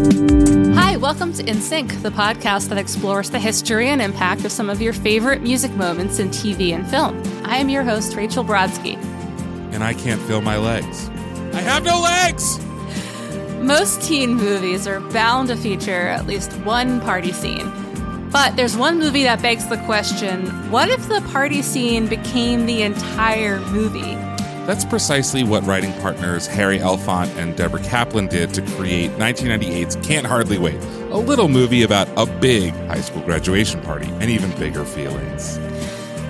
Hi, welcome to In Sync, the podcast that explores the history and impact of some of your favorite music moments in TV and film. I am your host, Rachel Brodsky. And I can't feel my legs. I have no legs! Most teen movies are bound to feature at least one party scene. But there's one movie that begs the question what if the party scene became the entire movie? That's precisely what writing partners Harry Elfont and Deborah Kaplan did to create 1998's Can't Hardly Wait, a little movie about a big high school graduation party and even bigger feelings.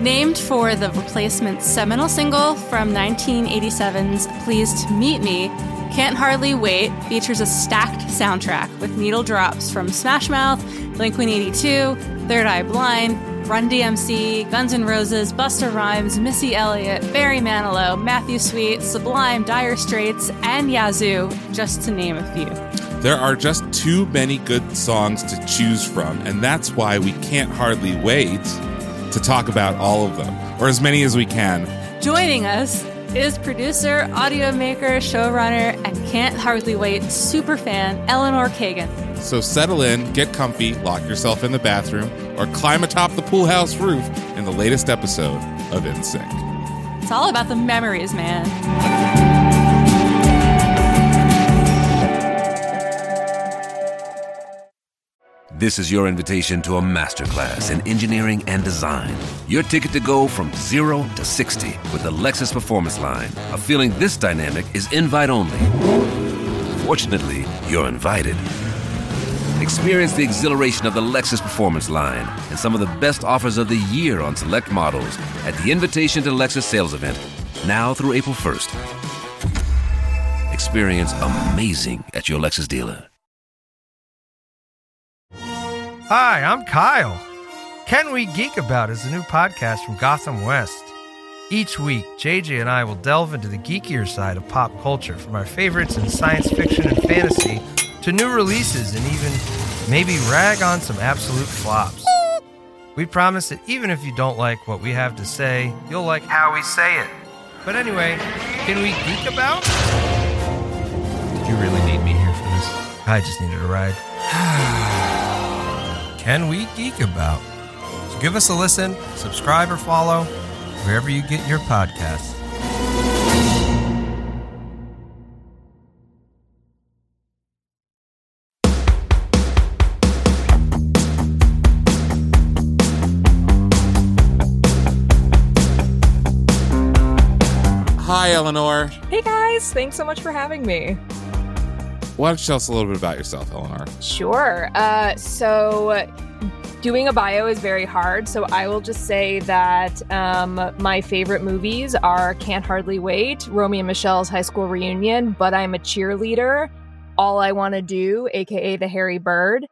Named for the Replacements' seminal single from 1987's Pleased to Meet Me, Can't Hardly Wait features a stacked soundtrack with needle drops from Smash Mouth, Blink 182, Third Eye Blind, Run DMC, Guns N' Roses, Busta Rhymes, Missy Elliott, Barry Manilow, Matthew Sweet, Sublime, Dire Straits, and Yazoo, just to name a few. There are just too many good songs to choose from, and that's why we can't hardly wait to talk about all of them, or as many as we can. Joining us is producer, audio maker, showrunner, and can't hardly wait super fan Eleanor Kagan. So settle in, get comfy, lock yourself in the bathroom, or climb atop the pool house roof in the latest episode of In Sync. It's all about the memories, man. This is your invitation to a masterclass in engineering and design. Your ticket to go from zero to 60 with the Lexus Performance Line. A feeling this dynamic is invite only. Fortunately, you're invited. Experience the exhilaration of the Lexus Performance line and some of the best offers of the year on select models at the Invitation to Lexus sales event, now through April 1st. Experience amazing at your Lexus dealer. Hi, I'm Kyle. Can We Geek About is a new podcast from Gotham West. Each week, JJ and I will delve into the geekier side of pop culture from our favorites in science fiction and fantasy to new releases and even maybe rag on some absolute flops. We promise that even if you don't like what we have to say, you'll like how we say it. But anyway, can we geek about? Did you really need me here for this? I just needed a ride. can we geek about? So give us a listen, subscribe or follow wherever you get your podcasts. Hi, Eleanor. Hey guys, thanks so much for having me. Why don't you tell us a little bit about yourself, Eleanor? Sure. Uh, so, doing a bio is very hard. So, I will just say that um, my favorite movies are Can't Hardly Wait, Romy and Michele's High School Reunion, But I'm a Cheerleader, All I Want to Do, aka The Hairy Bird.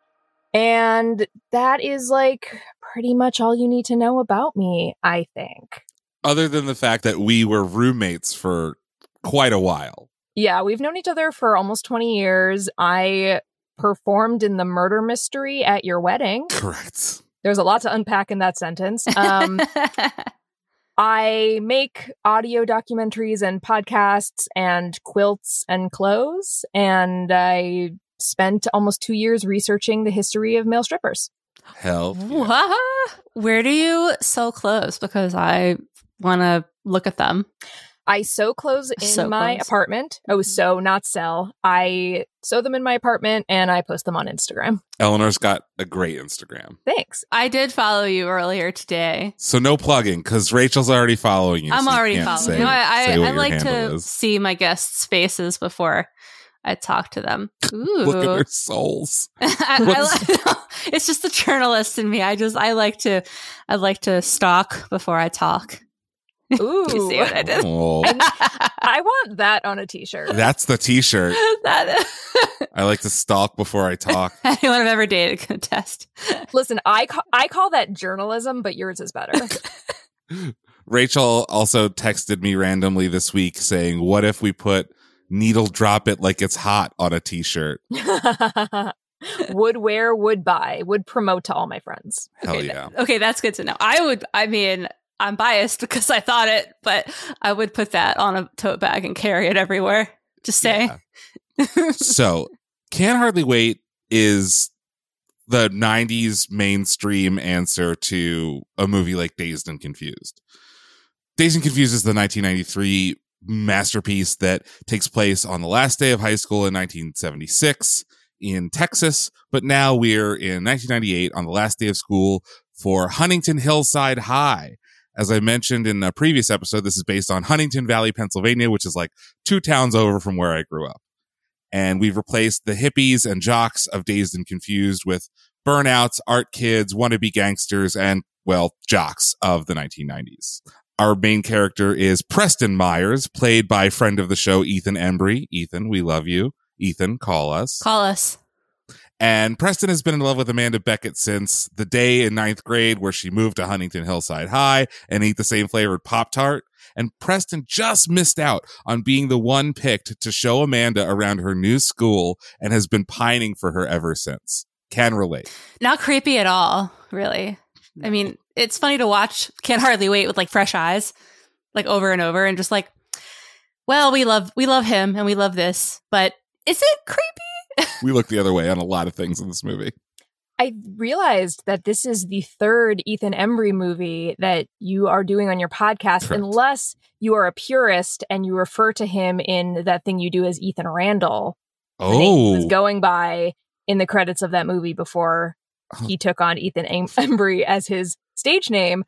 And that is like pretty much all you need to know about me, I think. Other than the fact that we were roommates for quite a while. Yeah, we've known each other for almost 20 years. I performed in the murder mystery at your wedding. Correct. There's a lot to unpack in that sentence. Um, I make audio documentaries and podcasts and quilts and clothes. And I spent almost two years researching the history of male strippers. Hell. yeah. Where do you sew clothes? Because I want to look at them. I sew clothes in Sew my clothes. apartment. Oh, Mhm. sew, not sell. I sew them in my apartment and I post them on Instagram. Eleanor's got a great Instagram. Thanks. I did follow you earlier today. So no plugging because Rachel's already following you. I'm so already can't following. say- you know, I, I, I like to is. see my guests' faces before I talk to them. Ooh. Look at their souls. I, I What's- it's just the journalist in me. I just I like to I like to stalk before I talk. Ooh. You see what I did? Oh, I want that on a t-shirt. that's the T-shirt. that I like to stalk before I talk. anyone I've ever dated can attest. Listen, I ca- I call that journalism, but yours is better. Rachel also texted me randomly this week saying, "What if we put needle drop it like it's hot on a T-shirt?" would wear, would buy, would promote to all my friends. Hell Okay, yeah! Okay, that's good to know. I would. I mean, I'm biased because I thought it, but I would put that on a tote bag and carry it everywhere. Just say. Yeah. so, can't hardly wait is the 90s mainstream answer to a movie like Dazed and Confused. Dazed and Confused is the 1993 masterpiece that takes place on the last day of high school in 1976 in Texas, but now we're in 1998 on the last day of school for Huntington Hillside High. As I mentioned in a previous episode, this is based on Huntingdon Valley, Pennsylvania, which is like two towns over from where I grew up. And we've replaced the hippies and jocks of Dazed and Confused with burnouts, art kids, wannabe gangsters, and, well, jocks of the 1990s. Our main character is Preston Meyers, played by friend of the show, Ethan Embry. Ethan, we love you. Ethan, call us. Call us. And Preston has been in love with Amanda Beckett since the day in ninth grade where she moved to Huntington Hillside High and ate the same flavored Pop Tart. And Preston just missed out on being the one picked to show Amanda around her new school and has been pining for her ever since. Can relate. Not creepy at all, really. I mean, it's funny to watch. Can't hardly wait with like fresh eyes, like over and over, and just like, well, we love we love him and we love this, but is it creepy? We look the other way on a lot of things in this movie. I realized that this is the third Ethan Embry movie that you are doing on your podcast, Correct. unless you are a purist and you refer to him in that thing you do as Ethan Randall. he was Oh, going by in the credits of that movie before he took on Ethan Em- Embry as his stage name.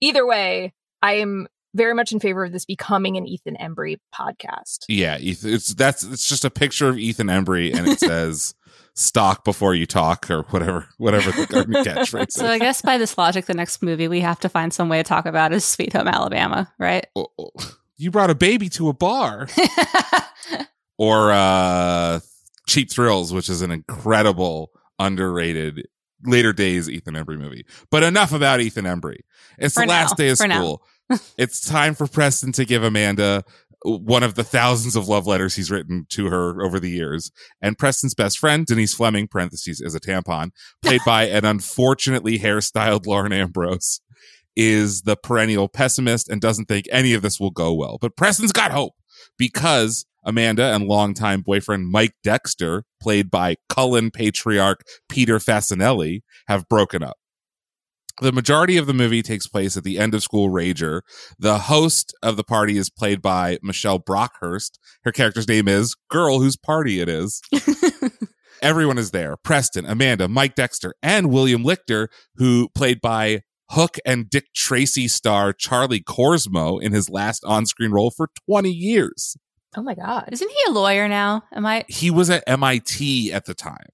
Either way, I am very much in favor of this becoming an Ethan Embry podcast. yeah. It's that's it's just a picture of Ethan Embry and it says "Stock before you talk" or whatever whatever the catchphrase So I guess by this logic, the next movie we have to find some way to talk about is Sweet Home Alabama, right? Oh, oh. You brought a baby to a bar. or uh cheap thrills which is an incredible underrated later days ethan embry movie but enough about ethan embry it's For the last day of For now. It's time for preston to give amanda one of the thousands of love letters he's written to her over the years and preston's best friend denise fleming parentheses is a tampon played by an unfortunately hairstyled lauren ambrose is the perennial pessimist and doesn't think any of this will go well but preston's got hope because Amanda and longtime boyfriend Mike Dexter, played by Cullen patriarch Peter Facinelli, have broken up. The majority of the movie takes place at the end of school rager. The host of the party is played by Michelle Brookhurst. Her character's name is Girl Whose Party It Is. Everyone is there. Preston, Amanda, Mike Dexter, and William Lichter, who played by Hook and Dick Tracy star Charlie Korsmo in his last on-screen role for 20 years. Oh my God. Isn't he a lawyer now? Am I? He was at MIT at the time.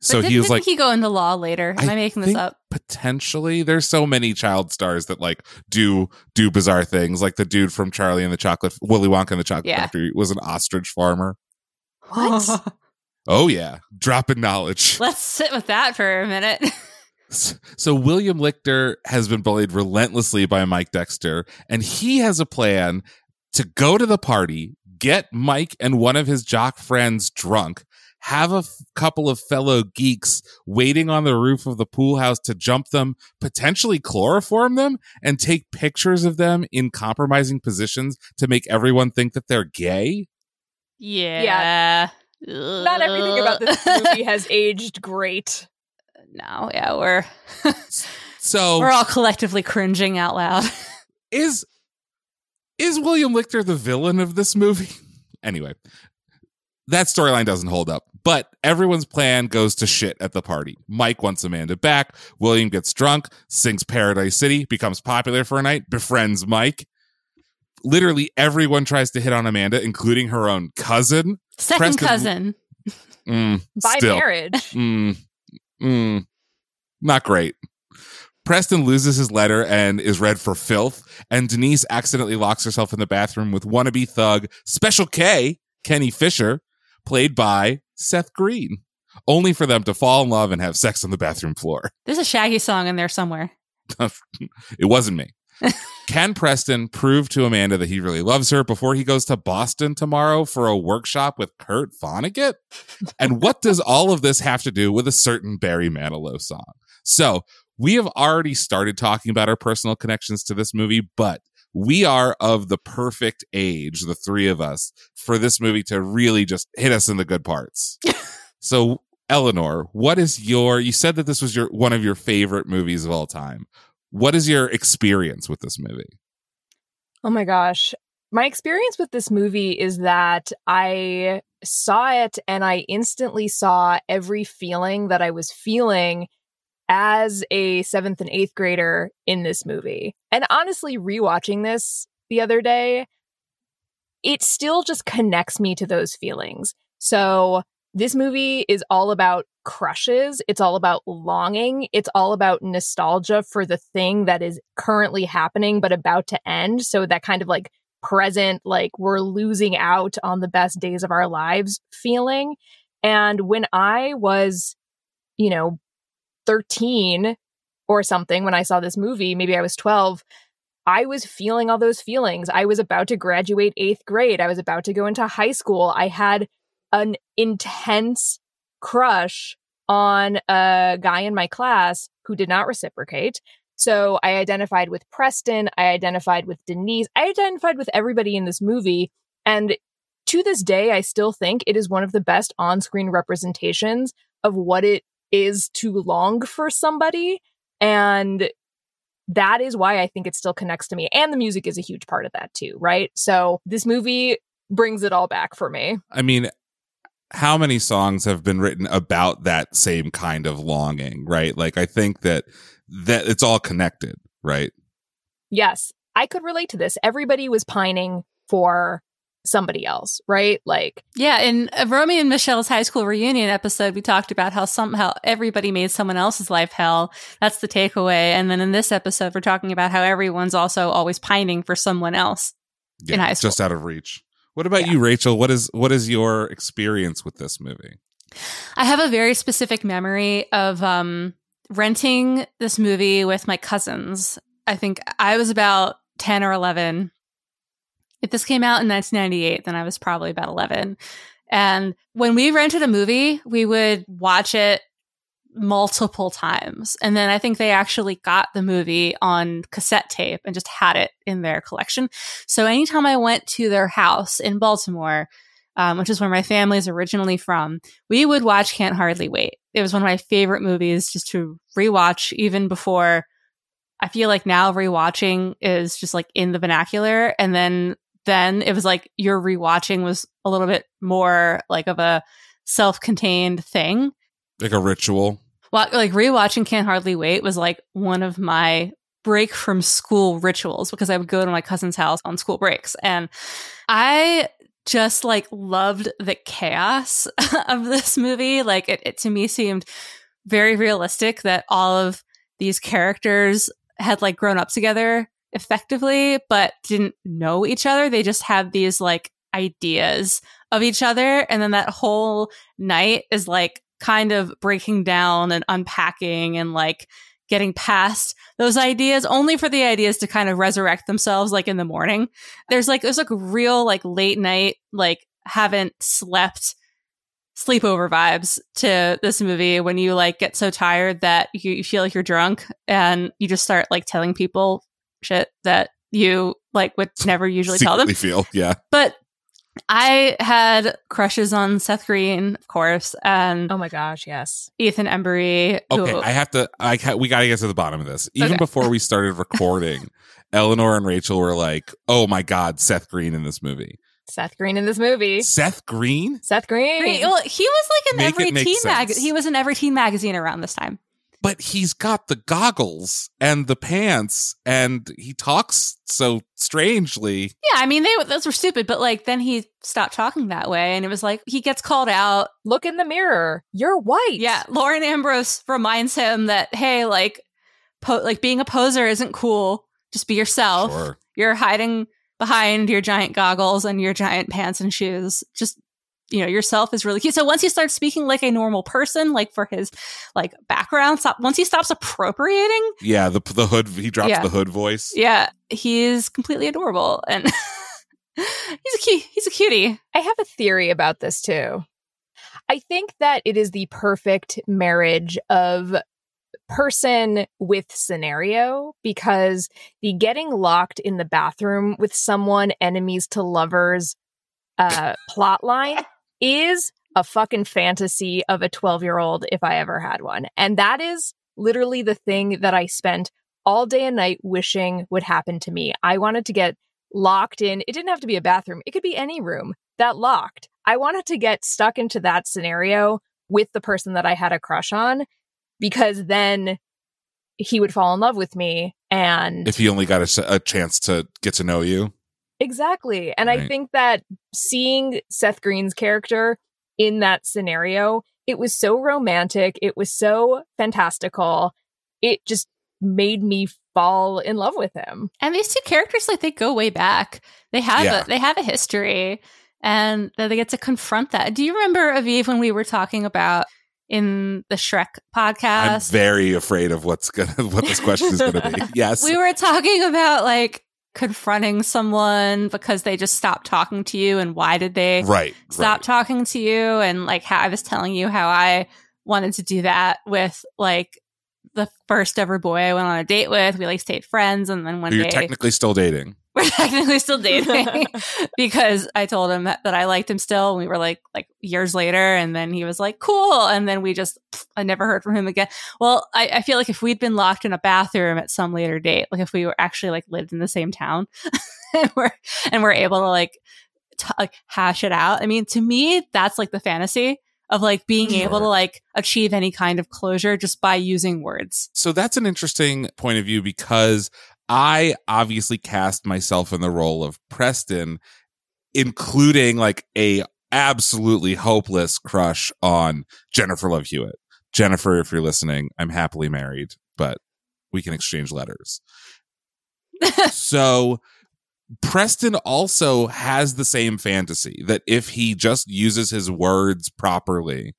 So but he was like he go into law later? Am I, I making this up? potentially there's so many child stars that like do do bizarre things like the dude from Charlie and the Chocolate Willy Wonka and the Chocolate Yeah. Factory was an ostrich farmer. What? Oh yeah, dropping knowledge. Let's sit with that for a minute. So William Lichter has been bullied relentlessly by Mike Dexter, and he has a plan to go to the party, get Mike and one of his jock friends drunk, have a f- couple of fellow geeks waiting on the roof of the pool house to jump them, potentially chloroform them, and take pictures of them in compromising positions to make everyone think that they're gay. yeah. yeah. Not everything about this movie has aged great. No, yeah, we're So we're all collectively cringing out loud. is is William Lichter the villain of this movie? Anyway, that storyline doesn't hold up. But everyone's plan goes to shit at the party. Mike wants Amanda back. William gets drunk, sings Paradise City, becomes popular for a night, befriends Mike. Literally everyone tries to hit on Amanda, including her own cousin. Second Preston- cousin. Mm, By still. marriage. Mm, mm, not great. Preston loses his letter and is read for filth, and Denise accidentally locks herself in the bathroom with wannabe thug Special K, Kenny Fisher, played by Seth Green, only for them to fall in love and have sex on the bathroom floor. There's a Shaggy song in there somewhere. It wasn't me. Can Preston prove to Amanda that he really loves her before he goes to Boston tomorrow for a workshop with Kurt Vonnegut? And what does all of this have to do with a certain Barry Manilow song? So we have already started talking about our personal connections to this movie, but we are of the perfect age, the three of us, for this movie to really just hit us in the good parts. so Eleanor, what is your? You said that this was your one of your favorite movies of all time. What is your experience with this movie? Oh my gosh. My experience with this movie is that I saw it and I instantly saw every feeling that I was feeling as a seventh and eighth grader in this movie. And honestly, rewatching this the other day, it still just connects me to those feelings. So this movie is all about crushes. It's all about longing. It's all about nostalgia for the thing that is currently happening, but about to end. So that kind of like present, like we're losing out on the best days of our lives feeling. And when I was, you know, 13 or something, when I saw this movie, maybe I was 12, I was feeling all those feelings. I was about to graduate eighth grade. I was about to go into high school. I had an intense crush on a guy in my class who did not reciprocate. So I identified with Preston. I identified with Denise. I identified with everybody in this movie. And to this day, I still think it is one of the best on screen representations of what it is to long for somebody. And that is why I think it still connects to me. And the music is a huge part of that too, right? So this movie brings it all back for me. I mean, how many songs have been written about that same kind of longing, right? Like I think that that it's all connected, right? Yes. I could relate to this. Everybody was pining for somebody else, right? Like Yeah, in Romy and Michele's high school reunion episode, we talked about how somehow everybody made someone else's life hell. That's the takeaway. And then in this episode, we're talking about how everyone's also always pining for someone else Yeah, in high school. just out of reach. What about Yeah. you, Rachel? What is what is your experience with this movie? I have a very specific memory of um, renting this movie with my cousins. I think I was about 10 or 11. If this came out in 1998, then I was probably about 11. And when we rented a movie, we would watch it multiple times. And then I think they actually got the movie on cassette tape and just had it in their collection. So anytime I went to their house in Baltimore, um, which is where my family is originally from, we would watch Can't Hardly Wait. It was one of my favorite movies just to rewatch, even before I feel like now rewatching is just like in the vernacular. And then, then it was like your rewatching was a little bit more like of a self contained thing. Like a ritual? Well, like rewatching Can't Hardly Wait was like one of my break from school rituals because I would go to my cousin's house on school breaks. And I just like loved the chaos of this movie. Like it, it to me seemed very realistic that all of these characters had like grown up together effectively, but didn't know each other. They just had these like ideas of each other. And then that whole night is like kind of breaking down and unpacking and like getting past those ideas only for the ideas to kind of resurrect themselves like in the morning. There's like there's like real like late night like haven't slept sleepover vibes to this movie when you like get so tired that you, you feel like you're drunk and you just start like telling people shit that you like would never usually tell them. Secretly feel, yeah. But I had crushes on Seth Green, of course, and Oh my gosh, yes. Ethan Embry. who- Okay, I have to. I ca- we got to get to the bottom of this. Even Okay. before we started recording, Eleanor and Rachel were like, "Oh my god, Seth Green in this movie." Seth Green in this movie. Seth Green, Seth Green. Green- well, he was like in Make every teen mag. sense. He was in every teen magazine around this time. But he's got the goggles and the pants, and he talks so strangely. Yeah, I mean, they those were stupid, but like then he stopped talking that way, and it was like he gets called out. Look in the mirror. You're white. Yeah, Lauren Ambrose reminds him that hey, like, po- like being a poser isn't cool. Just be yourself. Sure. You're hiding behind your giant goggles and your giant pants and shoes. Just you know, yourself is really cute. So once he starts speaking like a normal person, like for his like background, stop, once he stops appropriating, Yeah, the the hood. He drops Yeah. the hood voice. yeah, he's completely adorable and he's a cute, he's a cutie. I have a theory about this too. I think that it is the perfect marriage of person with scenario because the getting locked in the bathroom with someone enemies to lovers uh plot line is a fucking fantasy of a 12 year old if I ever had one. And that is literally the thing that I spent all day and night wishing would happen to me. I wanted to get locked in. It didn't have to be a bathroom, it could be any room that locked. I wanted to get stuck into that scenario with the person that I had a crush on because then he would fall in love with me. And if he only got a, a chance to get to know you. Exactly. And right. I think that seeing Seth Green's character in that scenario, it was so romantic. It was so fantastical. It just made me fall in love with him. And these two characters, like they go way back. They have yeah. a they have a history and that they get to confront that. Do you remember Aviv when we were talking about in the Shrek podcast? I'm very afraid of what's gonna what this question is gonna be. Yes. we were talking about like confronting someone because they just stopped talking to you and why did they right, stop right. talking to you and like how I was telling you how I wanted to do that with like the first ever boy I went on a date with. We like stayed friends, and then one You're day technically still dating. We're technically still dating because I told him that, that I liked him still. And we were like like years later, and then he was like, "Cool," and then we just I never heard from him again. Well, I, I feel like if we'd been locked in a bathroom at some later date, like if we were actually like lived in the same town, and we're and we're able to like t- like hash it out. I mean, to me, that's like the fantasy of like being sure. able to like achieve any kind of closure just by using words. So that's an interesting point of view because I obviously cast myself in the role of Preston, including like a absolutely hopeless crush on Jennifer Love Hewitt. Jennifer, if you're listening, I'm happily married, but we can exchange letters. so Preston also has the same fantasy that if he just uses his words properly,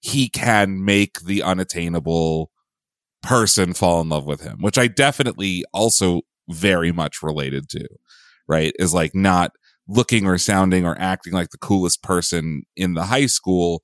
he can make the unattainable person fall in love with him, which I definitely also very much related to, right? Is like not looking or sounding or acting like the coolest person in the high school.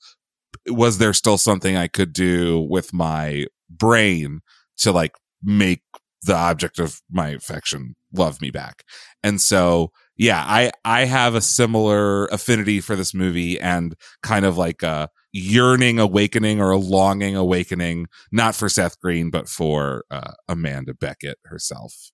Was there still something I could do with my brain to like make the object of my affection love me back? And so, yeah, I, I have a similar affinity for this movie and kind of like a, yearning awakening or a longing awakening, not for Seth Green, but for uh, Amanda Beckett herself,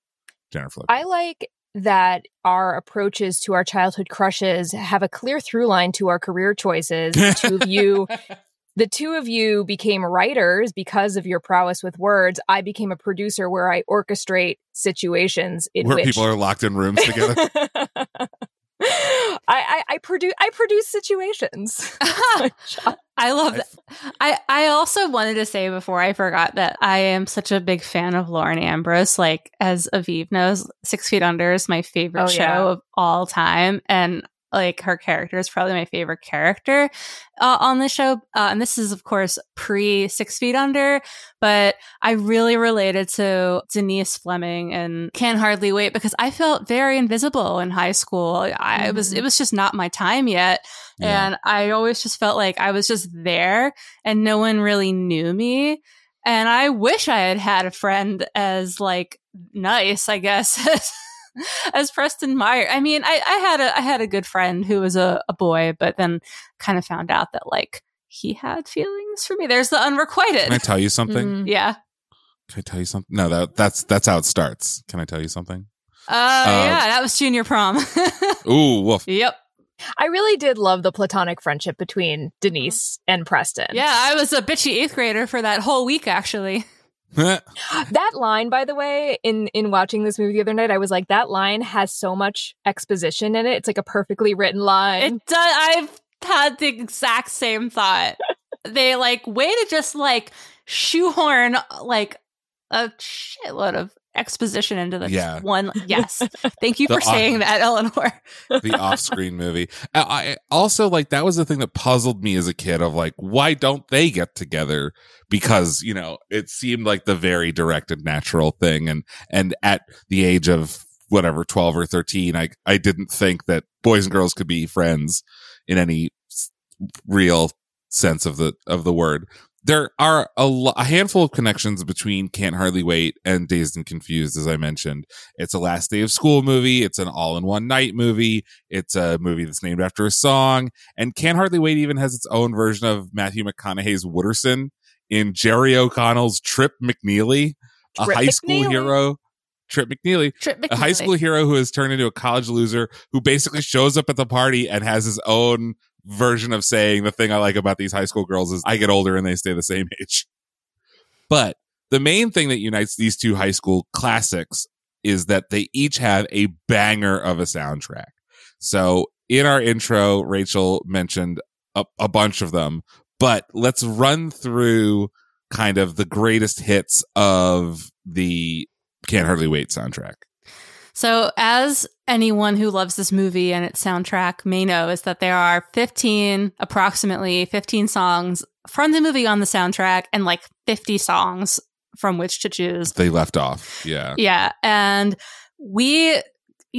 Jennifer. I like that our approaches to our childhood crushes have a clear through line to our career choices. The two of you, the two of you became writers because of your prowess with words. I became a producer where I orchestrate situations in where which people are locked in rooms together. I, I, I produce I produce situations. I love that. I, I also wanted to say before I forgot that I am such a big fan of Lauren Ambrose. Like as Aviv knows, Six Feet Under is my favorite oh, show yeah. of all time, and like her character is probably my favorite character uh, on the show. Uh, and this is, of course, pre Six Feet Under, but I really related to Denise Fleming and Can Hardly Wait because I felt very invisible in high school. I mm-hmm. was, it was just not my time yet. Yeah. And I always just felt like I was just there and no one really knew me. And I wish I had had a friend as like nice, I guess, as Preston Meyer. I mean, I, I had a I had a good friend who was a, a boy, but then kind of found out that like he had feelings for me. There's the unrequited. Can I tell you something? Mm, yeah. Can I tell you something? No, that that's that's how it starts. Can I tell you something? Uh, uh yeah, that was junior prom. ooh, woof. Yep. I really did love the platonic friendship between Denise and Preston. Yeah, I was a bitchy eighth grader for that whole week, actually. that line, by the way, in in watching this movie the other night, I was like, that line has so much exposition in it. It's like a perfectly written line. It does. I've had the exact same thought. they like way to just like shoehorn like a shitload of exposition into the yeah. one. Yes. Thank you for off, saying that, Eleanor. the off screen movie. I, I also like that was the thing that puzzled me as a kid of like, why don't they get together? Because, you know, it seemed like the very directed, natural thing. And, and at the age of whatever, 12 or 13, I, I didn't think that boys and girls could be friends in any real sense of the, of the word there are a, lo- a handful of connections between Can't Hardly Wait and Dazed and Confused, as I mentioned. It's a last day of school movie. It's an all in one night movie. It's a movie that's named after a song. And Can't Hardly Wait even has its own version of Matthew McConaughey's Wooderson in Jerry O'Connell's Trip McNeely, a Trip high school hero. Trip McNeely, Trip a high school hero who has turned into a college loser who basically shows up at the party and has his own version of saying the thing I like about these high school girls is I get older and they stay the same age. But the main thing that unites these two high school classics is that they each have a banger of a soundtrack. So in our intro, Rachel mentioned a, a bunch of them, but let's run through kind of the greatest hits of the Can't Hardly Wait soundtrack. So, as anyone who loves this movie and its soundtrack may know, is that there are 15, approximately 15 songs from the movie on the soundtrack and like 50 songs from which to choose. They left off. Yeah. Yeah. And we,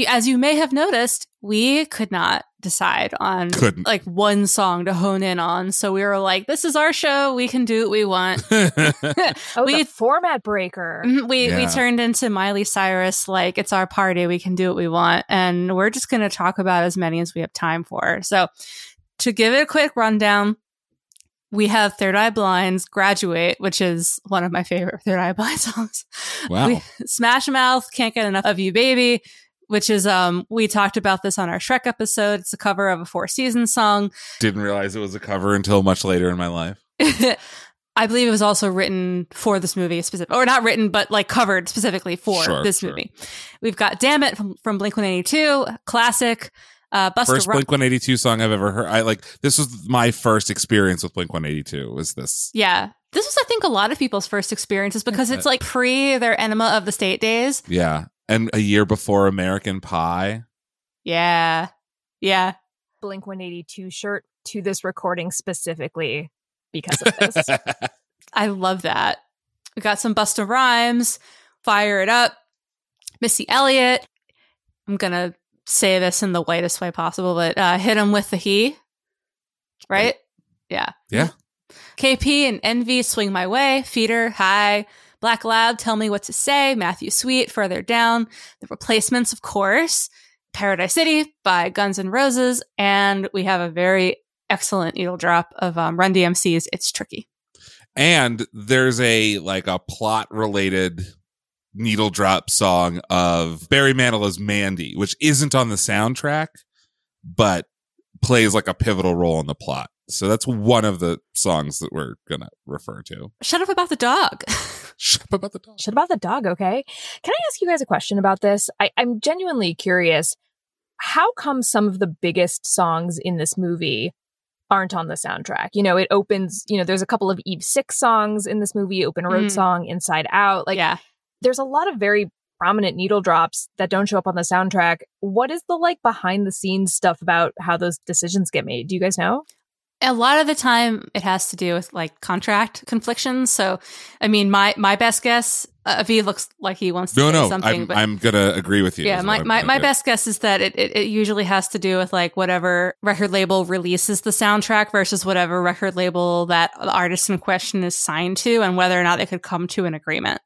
as you may have noticed, we could not decide on Couldn't. like one song to hone in on. So we were like, this is our show. We can do what we want. Oh, We- the format breaker. Mhm, we we turned into Miley Cyrus like it's our party, we can do what we want, and we're just going to talk about as many as we have time for. So, to give it a quick rundown, we have Third Eye Blind's "Graduate," which is one of my favorite Third Eye Blind songs. wow. We, Smash Mouth, "Can't Get Enough of You, Baby." Which is um we talked about this on our Shrek episode. It's a cover of a Four Seasons song. Didn't realize it was a cover until much later in my life. I believe it was also written for this movie specific, or not written, but like covered specifically for Sure, this sure. movie. We've got "Damn It" from, from Blink One Eighty Two, classic. Uh, Busta First. Blink 182 song I've ever heard. I like this was my first experience with Blink 182 was this. Yeah, this was I think a lot of people's first experiences because it's like pre their Enema of the State days. Yeah. And a year before American Pie. Yeah, yeah. Blink 182 shirt to this recording specifically because of this. I love that. We got some Busta Rhymes, Fire It Up, Missy Elliott. I'm gonna say this in the whitest way possible, but uh, hit him with the he. Right? Yeah. Yeah. KP and Envyi, Swing My Way, Feeder, Hi, Black Lab, Tell Me What to Say, Matthew Sweet, Further Down, The Replacements, of course, Paradise City by Guns N' Roses, and we have a very excellent needle drop of um, Run DMC's It's Tricky. And there's a like a plot related needle drop song of Barry Manilow's Mandy, which isn't on the soundtrack, but plays like a pivotal role in the plot. So that's one of the songs that we're gonna refer to. Shut up about the dog. Shut up about the dog. Shit about the dog, okay? Can I ask you guys a question about this? I, I'm genuinely curious. How come some of the biggest songs in this movie aren't on the soundtrack? You know, it opens, you know, there's a couple of Eve Six songs in this movie, Open Road Mm. song, Inside Out. Like, yeah. there's a lot of very prominent needle drops that don't show up on the soundtrack. What is the like behind the scenes stuff about how those decisions get made? Do you guys know? A lot of the time it has to do with like contract conflictions. So, I mean, my, my best guess, uh, Avi looks like he wants to No, say no, something, I'm, but I'm gonna agree with you. yeah, my, my, my best guess is that it, it, it usually has to do with like whatever record label releases the soundtrack versus whatever record label that the artist in question is signed to and whether or not they could come to an agreement.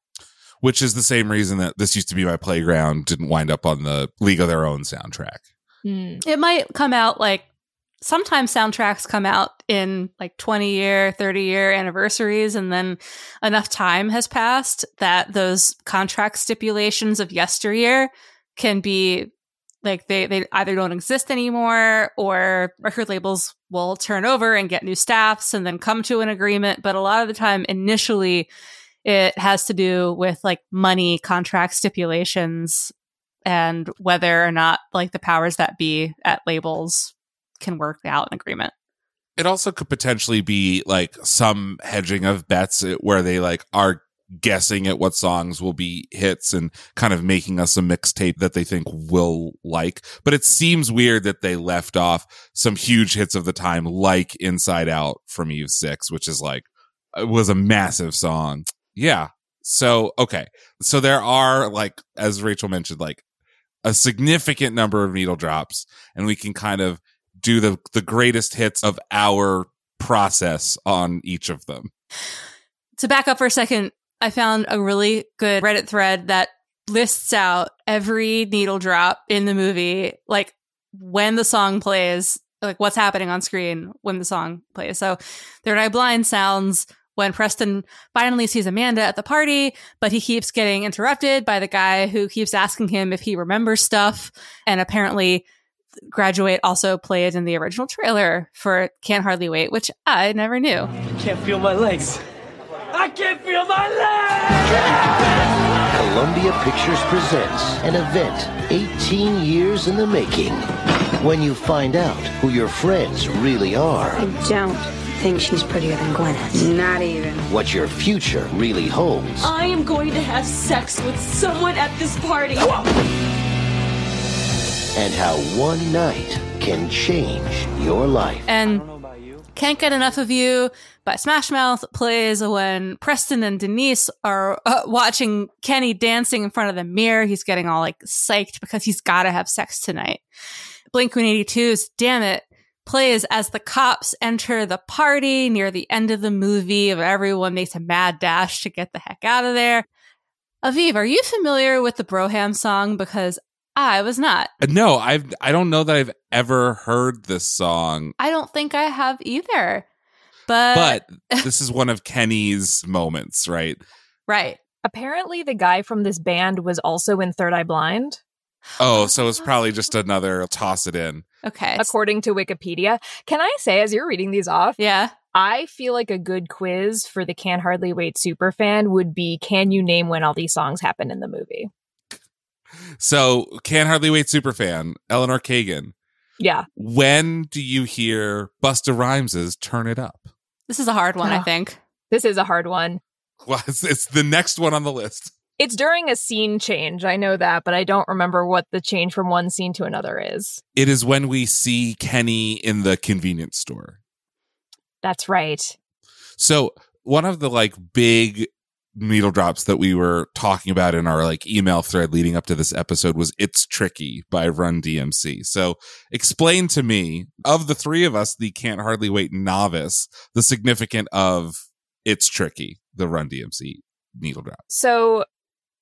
Which is the same reason that this used to be my playground didn't wind up on the League of Their Own soundtrack. It might come out like sometimes soundtracks come out in like 20 year, 30 year anniversaries, and then enough time has passed that those contract stipulations of yesteryear can be like they, they either don't exist anymore or record labels will turn over and get new staffs and then come to an agreement. But a lot of the time, initially, it has to do with like money contract stipulations and whether or not like the powers that be at labels can work out an agreement. It also could potentially be like some hedging of bets eh, where they like are guessing at what songs will be hits and kind of making us a mixtape that they think will like. But it seems weird that they left off some huge hits of the time, like Inside Out from Eve Six, which is like, was a massive song. Yeah. So, okay. So there are like, as Rachel mentioned, like a significant number of needle drops and we can kind of do the, the greatest hits of our process on each of them. To back up for a second, I found a really good Reddit thread that lists out every needle drop in the movie, like when the song plays, like what's happening on screen when the song plays. So Third Eye Blind sounds when Preston finally sees Amanda at the party, but he keeps getting interrupted by the guy who keeps asking him if he remembers stuff. And apparently, Graduate also played in the original trailer for Can't Hardly Wait, which I never knew. I can't feel my legs. I can't feel my legs! Columbia Pictures presents an event 18 years in the making. When you find out who your friends really are. I don't think she's prettier than Gwyneth. Not even. What your future really holds. I am going to have sex with someone at this party. And how one night can change your life. And Can't Get Enough of You by Smash Mouth plays when Preston and Denise are uh, watching Kenny dancing in front of the mirror. He's getting all like psyched because he's got to have sex tonight. Blink 182's Damn It plays as the cops enter the party near the end of the movie of everyone makes a mad dash to get the heck out of there. Aviv, are you familiar with the Brougham song? Because I was not. Uh, no, I've I don't know that I've ever heard this song, I don't think I have either. But, but this is one of Kenny's moments, right? right. Apparently, the guy from this band was also in Third Eye Blind, Oh, so it's probably just another toss it in. Okay. according to Wikipedia. Can I say, as you're reading these off, yeah. I feel like a good quiz for the Can Hardly Wait super fan would be Can you name when all these songs happen in the movie? So, Can't Hardly Wait superfan, Eleanor Kagan. Yeah. When do you hear Busta Rhymes's Turn It Up? This is a hard one, I Oh. think. This is a hard one. Well, it's, it's the next one on the list. It's during a scene change. I know that, but I don't remember what the change from one scene to another is. It is when we see Kenny in the convenience store. That's right. So one of the like big needle drops that we were talking about in our like email thread leading up to this episode was It's Tricky by Run DMC. So explain to me, of the three of us, the can't hardly wait novice, the significant of It's Tricky, the Run DMC needle drop. So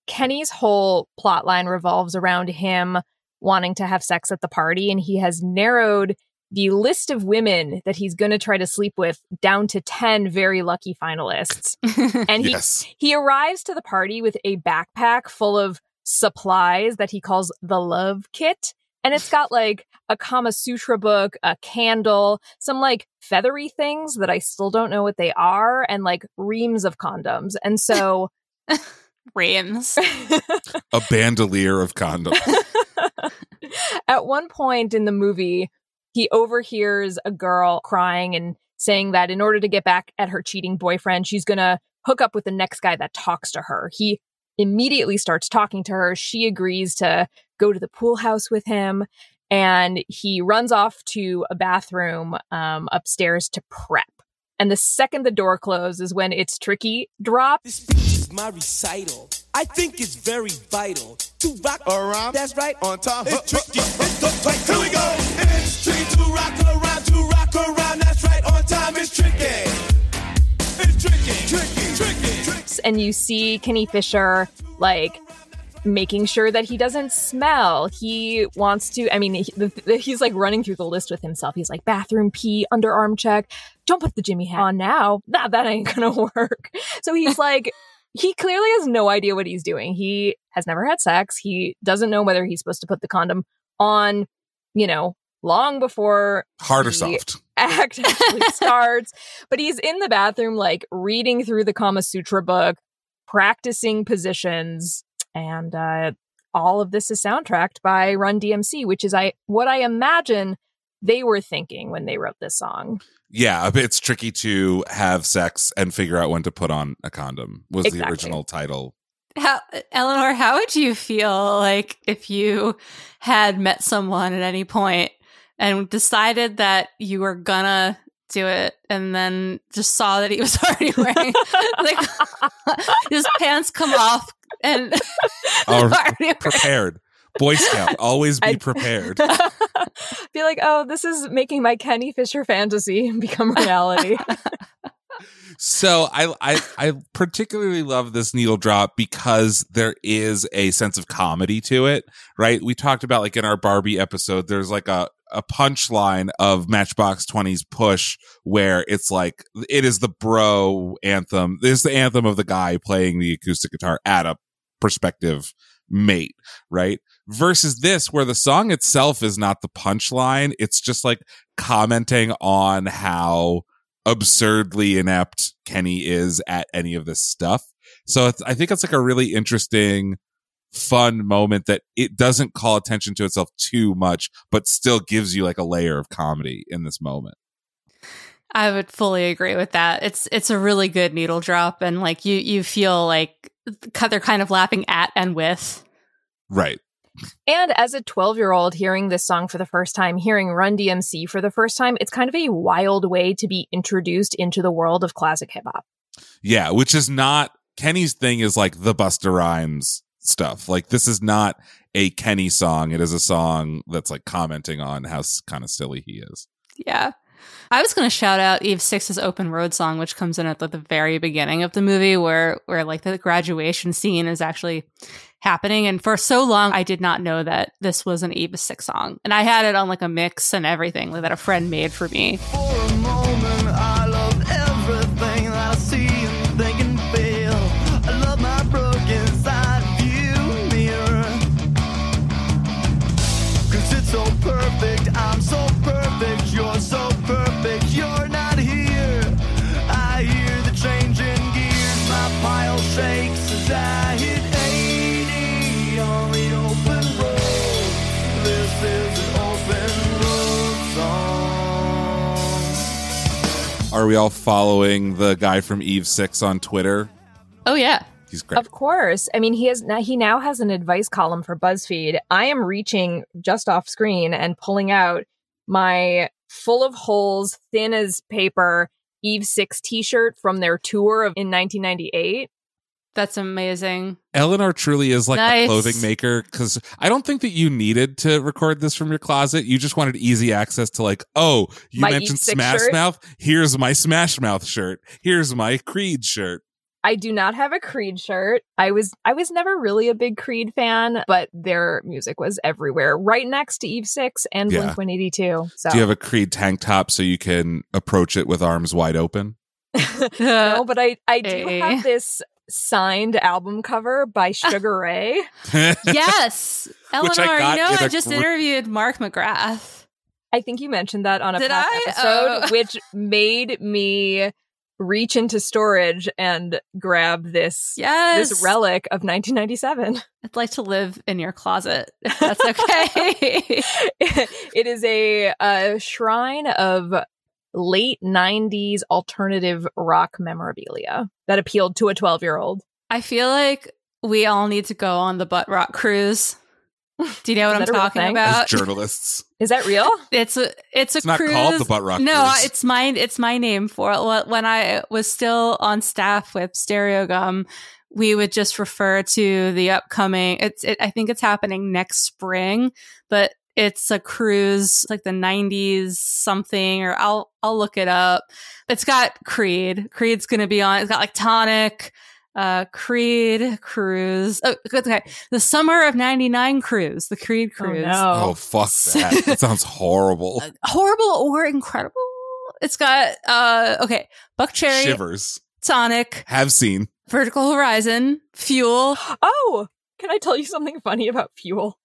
Kenny's whole plot line revolves around him wanting to have sex at the party, and he has narrowed the list of women that he's going to try to sleep with down to 10 very lucky finalists. And he yes. He arrives to the party with a backpack full of supplies that he calls the love kit. And it's got like a Kama Sutra book, a candle, some like feathery things that I still don't know what they are, and like reams of condoms. And so Rams. A bandolier of condoms. at one point in the movie, he overhears a girl crying and saying that in order to get back at her cheating boyfriend, she's going to hook up with the next guy that talks to her. He immediately starts talking to her. She agrees to go to the pool house with him. And he runs off to a bathroom um, upstairs to prep. And the second the door closes, when it's tricky drop, This speech is my recital. I think it's very vital to rock around. That's right. On time. It's tricky. It's the right. Here we go. It's tricky to rock around. To rock around. That's right. On time. It's tricky. It's tricky. Tricky. Tricky. Tricky. and you see Kenny Fisher like making sure that he doesn't smell. He wants to, I mean, he, the, the, he's like running through the list with himself. He's like, bathroom pee, underarm check. Don't put the Jimmy hat on now. Nah, that ain't gonna work. So he's like, he clearly has no idea what he's doing. He has never had sex. He doesn't know whether he's supposed to put the condom on, you know, long before Hard or soft? act actually starts. But he's in the bathroom, like reading through the Kama Sutra book, practicing positions, and uh, all of this is soundtracked by Run DMC, which is I what I imagine they were thinking when they wrote this song. Yeah, it's tricky to have sex and figure out when to put on a condom was the original title. How, Eleanor, how would you feel like if you had met someone at any point and decided that you were gonna do it and then just saw that he was already wearing like his pants come off and already prepared. Boy Scout, always be I'd- prepared. Be like, oh, this is making my Kenny Fisher fantasy become reality. So I, I I particularly love this needle drop because there is a sense of comedy to it, right? We talked about like in our Barbie episode, there's like a a punchline of Matchbox 20's push where it's like it is the bro anthem. This is the anthem of the guy playing the acoustic guitar at a prospective mate, right? Versus this where the song itself is not the punchline, it's just like commenting on how absurdly inept Kenny is at any of this stuff. So I think it's like a really interesting, fun moment that it doesn't call attention to itself too much, but still gives you like a layer of comedy in this moment. I would fully agree with that. It's it's a really good needle drop, and like you you feel like they're kind of laughing at and with. Right. And as a 12 year old hearing this song for the first time, hearing Run DMC for the first time, it's kind of a wild way to be introduced into the world of classic hip hop. Yeah, which is not Kenny's thing is like the Busta Rhymes stuff. Like this is not a Kenny song. It is a song that's like commenting on how kind of silly he is. Yeah. I was going to shout out Eve Six's "Open Road" song, which comes in at the very beginning of the movie, where where like the graduation scene is actually happening. And for so long, I did not know that this was an Eve Six song, and I had it on like a mix and everything like, that a friend made for me. For Are we all following the guy from Eve Six on Twitter? Oh yeah, He's great. Of course. I mean, he has now, he now has an advice column for BuzzFeed. I am reaching just off screen and pulling out my full of holes, thin as paper Eve 6 t-shirt from their tour of in 1998. That's amazing. Eleanor truly is like Nice. a clothing maker because I don't think that you needed to record this from your closet. You just wanted easy access to like, oh, you My mentioned Smash shirt? Mouth. Here's my Smash Mouth shirt. Here's my Creed shirt. I do not have a Creed shirt. I was I was never really a big Creed fan, but their music was everywhere, right next to Eve 6 and Yeah. Blink 182. So Do you have a Creed tank top so you can approach it with arms wide open? no, but I I do Hey. have this signed album cover by Sugar Ray. yes, Eleanor. I you know, I just gr- interviewed Mark McGrath. I think you mentioned that on a Did past I? episode, Oh. which made me reach into storage and grab this Yes, this relic of 1997. I'd like to live in your closet if that's okay. it is a, a shrine of late 90s alternative rock memorabilia that appealed to a 12 year old. I feel like we all need to go on the butt rock cruise. Do you know what I'm that a real talking thing? As about? journalists. Is that real? It's a it's a It's not cruise. called the butt rock No, cruise. it's my it's my name for it. When I was still on staff with Stereogum, we would just refer to the upcoming. It's it, I think it's happening next spring, but it's a cruise like the 90s something or I'll I'll look it up. It's got Creed. Creed's going to be on. It's got like Tonic uh Creed cruise. Oh, okay. The summer of 99 cruise, the Creed Oh, cruise. Oh, no. fuck that. that sounds horrible. horrible or incredible. It's got uh okay, Buckcherry, Shivers. Tonic, Have seen. Vertical Horizon, Fuel. Oh, can I tell you something funny about Fuel?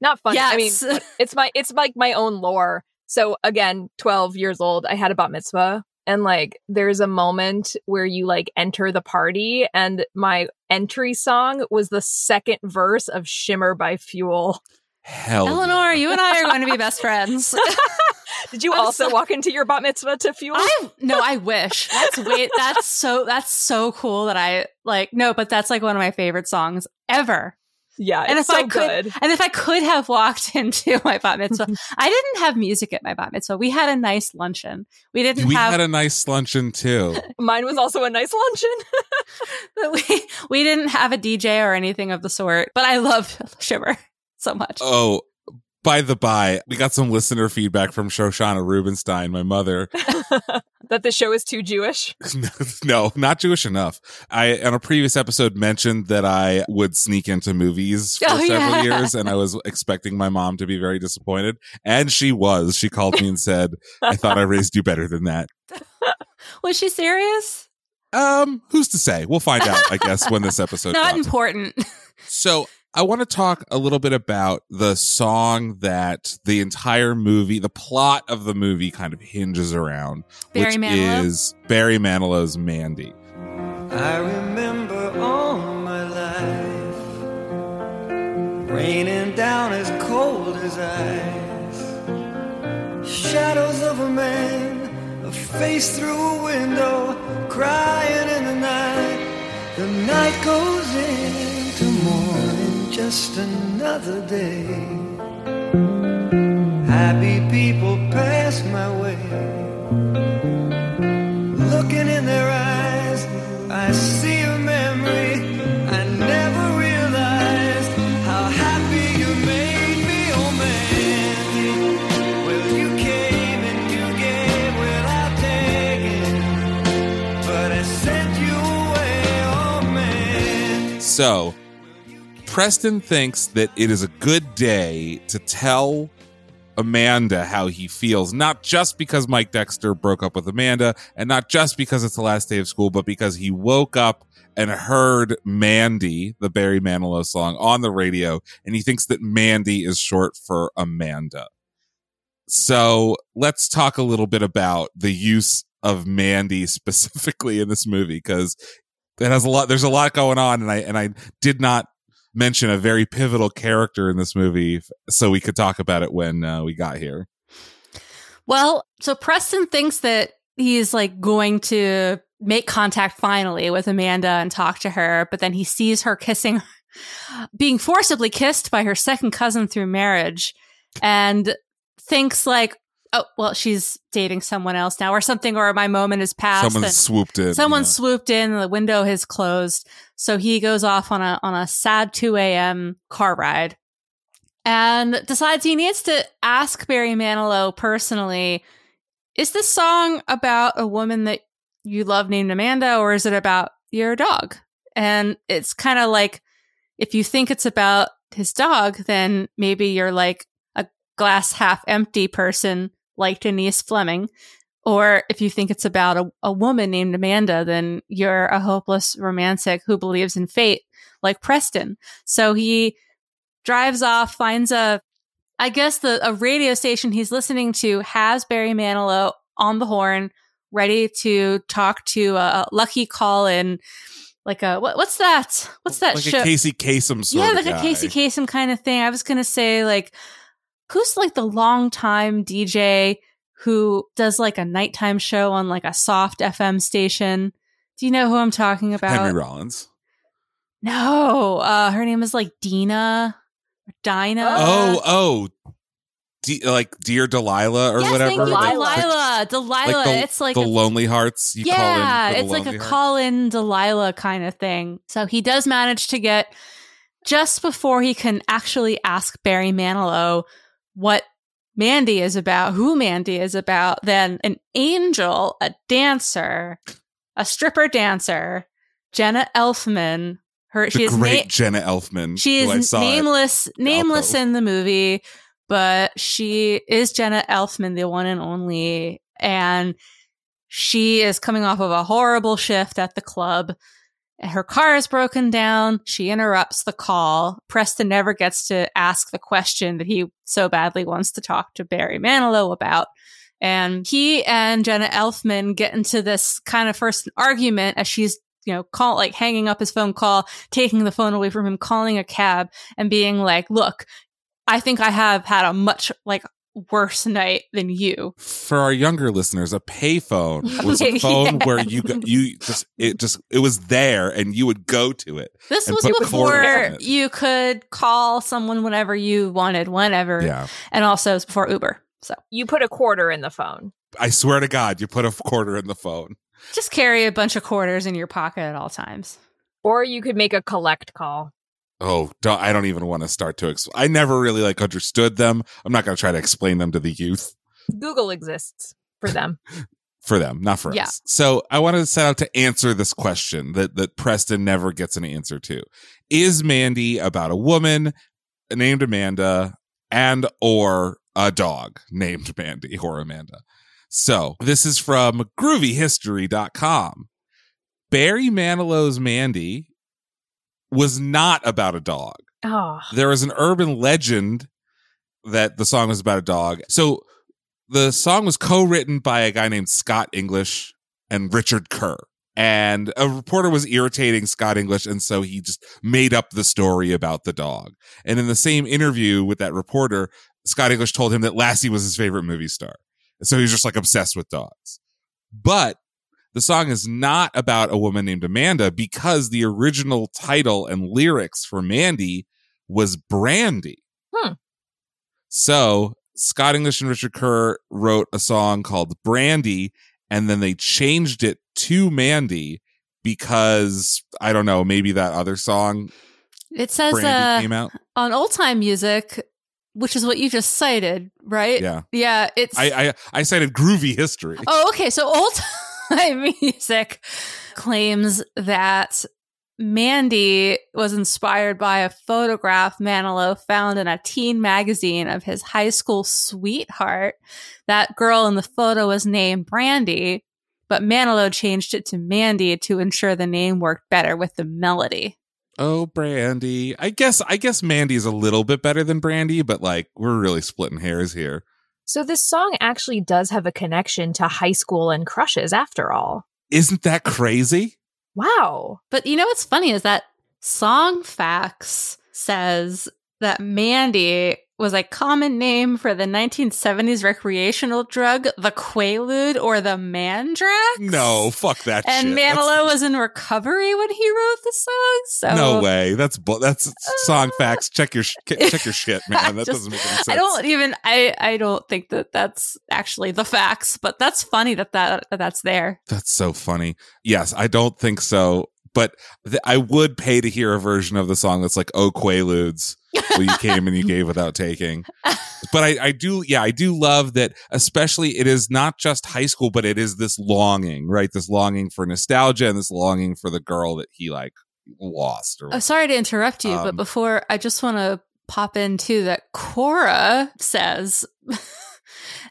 Not funny. I mean, it's my it's like my own lore. So again, 12 years old, I had a bat mitzvah and like there's a moment where you like enter the party and my entry song was the second verse of Shimmer by Fuel. Hell. Eleanor, yeah. you and I are going to be best friends. Did you I'm also so- walk into your bat mitzvah to Fuel? I no, I wish. That's wait, that's so that's so cool that I like no, but that's like one of my favorite songs ever. Yeah, and it's if so I could, good. and if I could have walked into my bat mitzvah, I didn't have music at my bat mitzvah. We had a nice luncheon. We didn't We have had a nice luncheon too. Mine was also a nice luncheon. we we didn't have a DJ or anything of the sort. But I love Shimmer. so much. Oh, by the by, we got some listener feedback from Shoshana Rubinstein, my mother. that the show is too Jewish. no, not Jewish enough. I on a previous episode mentioned that I would sneak into movies for Oh, several yeah. years, and I was expecting my mom to be very disappointed, and she was. She called me and said, "I thought I raised you better than that." Was she serious? Um, who's to say? We'll find out, I guess, when this episode Not drops. important. So I want to talk a little bit about the song that the entire movie, the plot of the movie kind of hinges around, Barry which Manilow? is Barry Manilow's Mandy. I remember all my life raining down as cold as ice. Shadows of a man, a face through a window, crying in the night. The night goes into morning, just another day. Happy people pass my way. Looking in their eyes, I see a memory. I never realized how happy you made me, oh man. Well, you came and you gave without taking, but I sent you away, oh man. So Preston thinks that it is a good day to tell Amanda how he feels, not just because Mike Dexter broke up with Amanda and not just because it's the last day of school, but because he woke up and heard Mandy, the Barry Manilow song, on the radio, and he thinks that Mandy is short for Amanda. So let's talk a little bit about the use of Mandy specifically in this movie because it has a lot. There's a lot going on, and I and I did not mention a very pivotal character in this movie, so we could talk about it when uh, we got here. Well, so Preston thinks that he's like going to make contact finally with Amanda and talk to her, but then he sees her kissing, being forcibly kissed by her second cousin through marriage, and thinks like, oh, well, she's dating someone else now or something, or my moment is past. Someone swooped in. Someone yeah. swooped in, the window has closed. So he goes off on a on a sad 2 a.m. car ride and decides he needs to ask Barry Manilow personally, is this song about a woman that you love named Amanda, or is it about your dog? And it's kind of like if you think it's about his dog, then maybe you're like a glass half empty person like Denise Fleming. Or if you think it's about a, a woman named Amanda, then you're a hopeless romantic who believes in fate, like Preston. So he drives off, finds a, I guess the a radio station he's listening to has Barry Manilow on the horn, ready to talk to a lucky call in, like a what, what's that? What's that like show? a Casey Kasem sort yeah, like a Casey Kasem kind of thing. I was gonna say like, who's like the longtime DJ who does like a nighttime show on like a soft FM station? Do you know who I'm talking about? Henry Rollins. No, uh, her name is like Dina, or Dinah. oh, oh, D- like Dear Delilah or yes, whatever. thank you, Like- Delilah. Delilah. Like the, it's like the a- Lonely Hearts. You yeah, call in the it's like a Hearts? call in Delilah kind of thing. So he does manage to get just before he can actually ask Barry Manilow what Mandy is about, who Mandy is about, then an angel, a dancer, a stripper dancer, Jenna Elfman. Her The she's great na- Jenna Elfman. she is saw at- nameless nameless in the movie but she is jenna elfman the one and only and she is coming off of a horrible shift at the club her car is broken down. She interrupts the call. Preston never gets to ask the question that he so badly wants to talk to barry manilow about. And he and jenna elfman get into this kind of first argument as she's you know call like hanging up his phone call taking the phone away from him calling a cab and being like look i think i have had a much like worse night than you for our younger listeners, a payphone was a phone Yeah. where you go, you just it just it was there and you would go to it. this was before you could call someone whenever you wanted whenever Yeah, and also it was before uber so You put a quarter in the phone. I swear to God, you put a quarter in the phone. just carry a bunch of quarters in your pocket at all times Or you could make a collect call. Oh, don't, I don't even want to start to. Exp- I never really like understood them. I'm not going to try to explain them to the youth Google exists for them. for them, not for Yeah. us. So I wanted to set out to answer this question that that Preston never gets an answer to. Is Mandy about a woman named Amanda and or a dog named Mandy or Amanda? So this is from groovyhistory.com. Barry Manilow's Mandy was not about a dog Oh, there was an urban legend that the song was about a dog. So the song was co-written by a guy named Scott English and Richard Kerr. And a reporter was irritating Scott English, and so he just made up the story about the dog. And in the same interview with that reporter, Scott English told him that Lassie was his favorite movie star. And so he was just like obsessed with dogs. But the song is not about a woman named Amanda because the original title and lyrics for Mandy was Brandy. Hmm. So Scott English and Richard Kerr wrote a song called Brandy, and then they changed it to Mandy because I don't know, maybe that other song It says uh, came out. on old time music, which is what you just cited, right? Yeah. Yeah. It's I, I I cited groovy history. Oh, okay. So old time music claims that Mandy was inspired by a photograph Manilow found in a teen magazine of his high school sweetheart. That girl in the photo was named Brandy, but Manilow changed it to Mandy to ensure the name worked better with the melody. Oh, Brandy. I guess I guess Mandy's a little bit better than Brandy, but like we're really splitting hairs here. So this song actually does have a connection to high school and crushes after all. Isn't that crazy? Wow. But you know what's funny is that Songfacts says that Mandy was a common name for the 1970s recreational drug, the Quaalude or the Mandrax. No, fuck that And shit. That's- Manilow was in recovery when he wrote the song. So No way. That's bu- that's uh, Songfacts. Check your sh- check your shit, man. That Just- doesn't make any sense. I don't even I I don't think that that's actually the facts, but that's funny that that, that that's there. That's so funny. Yes, I don't think so, but th- I would pay to hear a version of the song that's like "Oh Quaaludes." Well, you came and you gave without taking. But I, I do, yeah, I do love that. Especially, it is not just high school, but it is this longing, right? This longing for nostalgia and this longing for the girl that he like lost. Or Oh, sorry to interrupt you, but Um, before I just want to pop in too that Quora says, and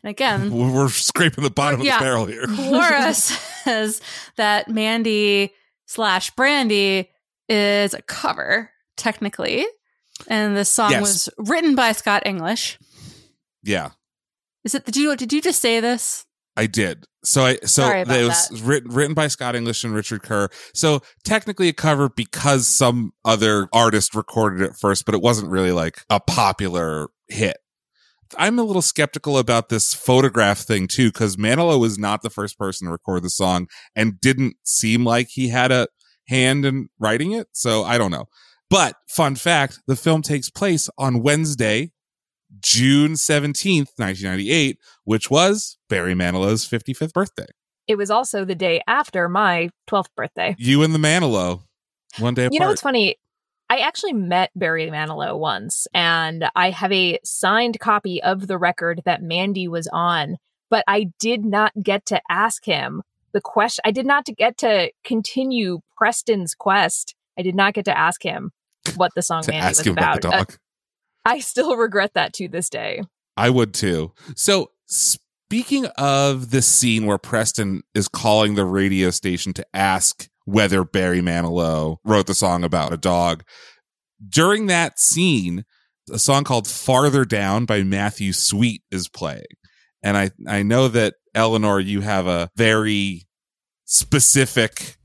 again, we're we're scraping the bottom Yeah. of the barrel here. Quora says that Mandy slash Brandy is a cover, technically. And this song Yes. was written by Scott English. Yeah. Is it did you did you just say this? I did. So I so it was written written by Scott English and Richard Kerr. So technically a cover because some other artist recorded it first, but it wasn't really like a popular hit. I'm a little skeptical about this photograph thing too, because Manilow was not the first person to record the song and didn't seem like he had a hand in writing it. So I don't know. But fun fact, the film takes place on Wednesday, June 17th, 1998, which was Barry Manilow's 55th birthday. It was also the day after my 12th birthday. You and the Manilow, one day apart. You know what's funny? I actually met Barry Manilow once, and I have a signed copy of the record that Mandy was on, but I did not get to ask him the question. I did not get to continue Preston's quest. I did not get to ask him what the song to ask was him about, about. the Uh. I still regret that to this day. I would too. So speaking of the scene where Preston is calling the radio station to ask whether Barry Manilow wrote the song about a dog, during that scene, a song called Farther Down by Matthew Sweet is playing. And I, I know that Eleanor, you have a very specific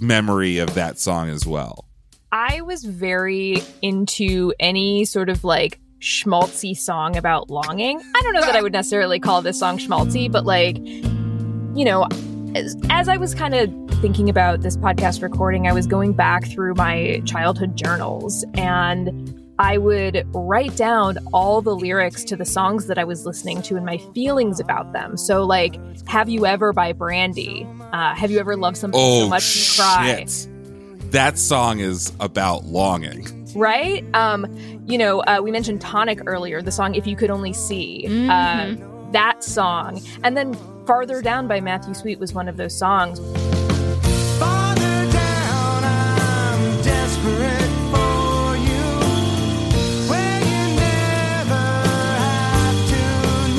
memory of that song as well. I was very into any sort of like schmaltzy song about longing. I don't know that I would necessarily call this song schmaltzy, but like, you know, as, as I was kind of thinking about this podcast recording, I was going back through my childhood journals and I would write down all the lyrics to the songs that I was listening to and my feelings about them. So, like, Have You Ever by Brandy? Uh, have you ever loved something Oh, so much you cry? Shit. That song is about longing. right? Um, you know, uh, we mentioned Tonic earlier, the song "If You Could Only See." Mhm. Uh, that song, and then "Farther Down" by Matthew Sweet was one of those songs. Farther down, I'm desperate for you. Where you never have to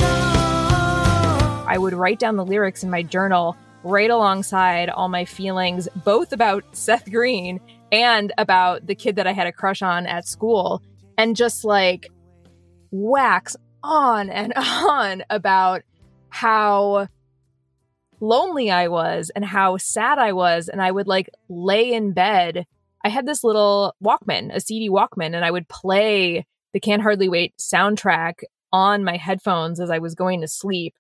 know. I would write down the lyrics in my journal right alongside all my feelings, both about Seth Green and about the kid that I had a crush on at school, and just like wax on and on about how lonely I was and how sad I was. And I would like lay in bed. I had this little Walkman, a CD Walkman, and I would play the Can't Hardly Wait soundtrack on my headphones as I was going to sleep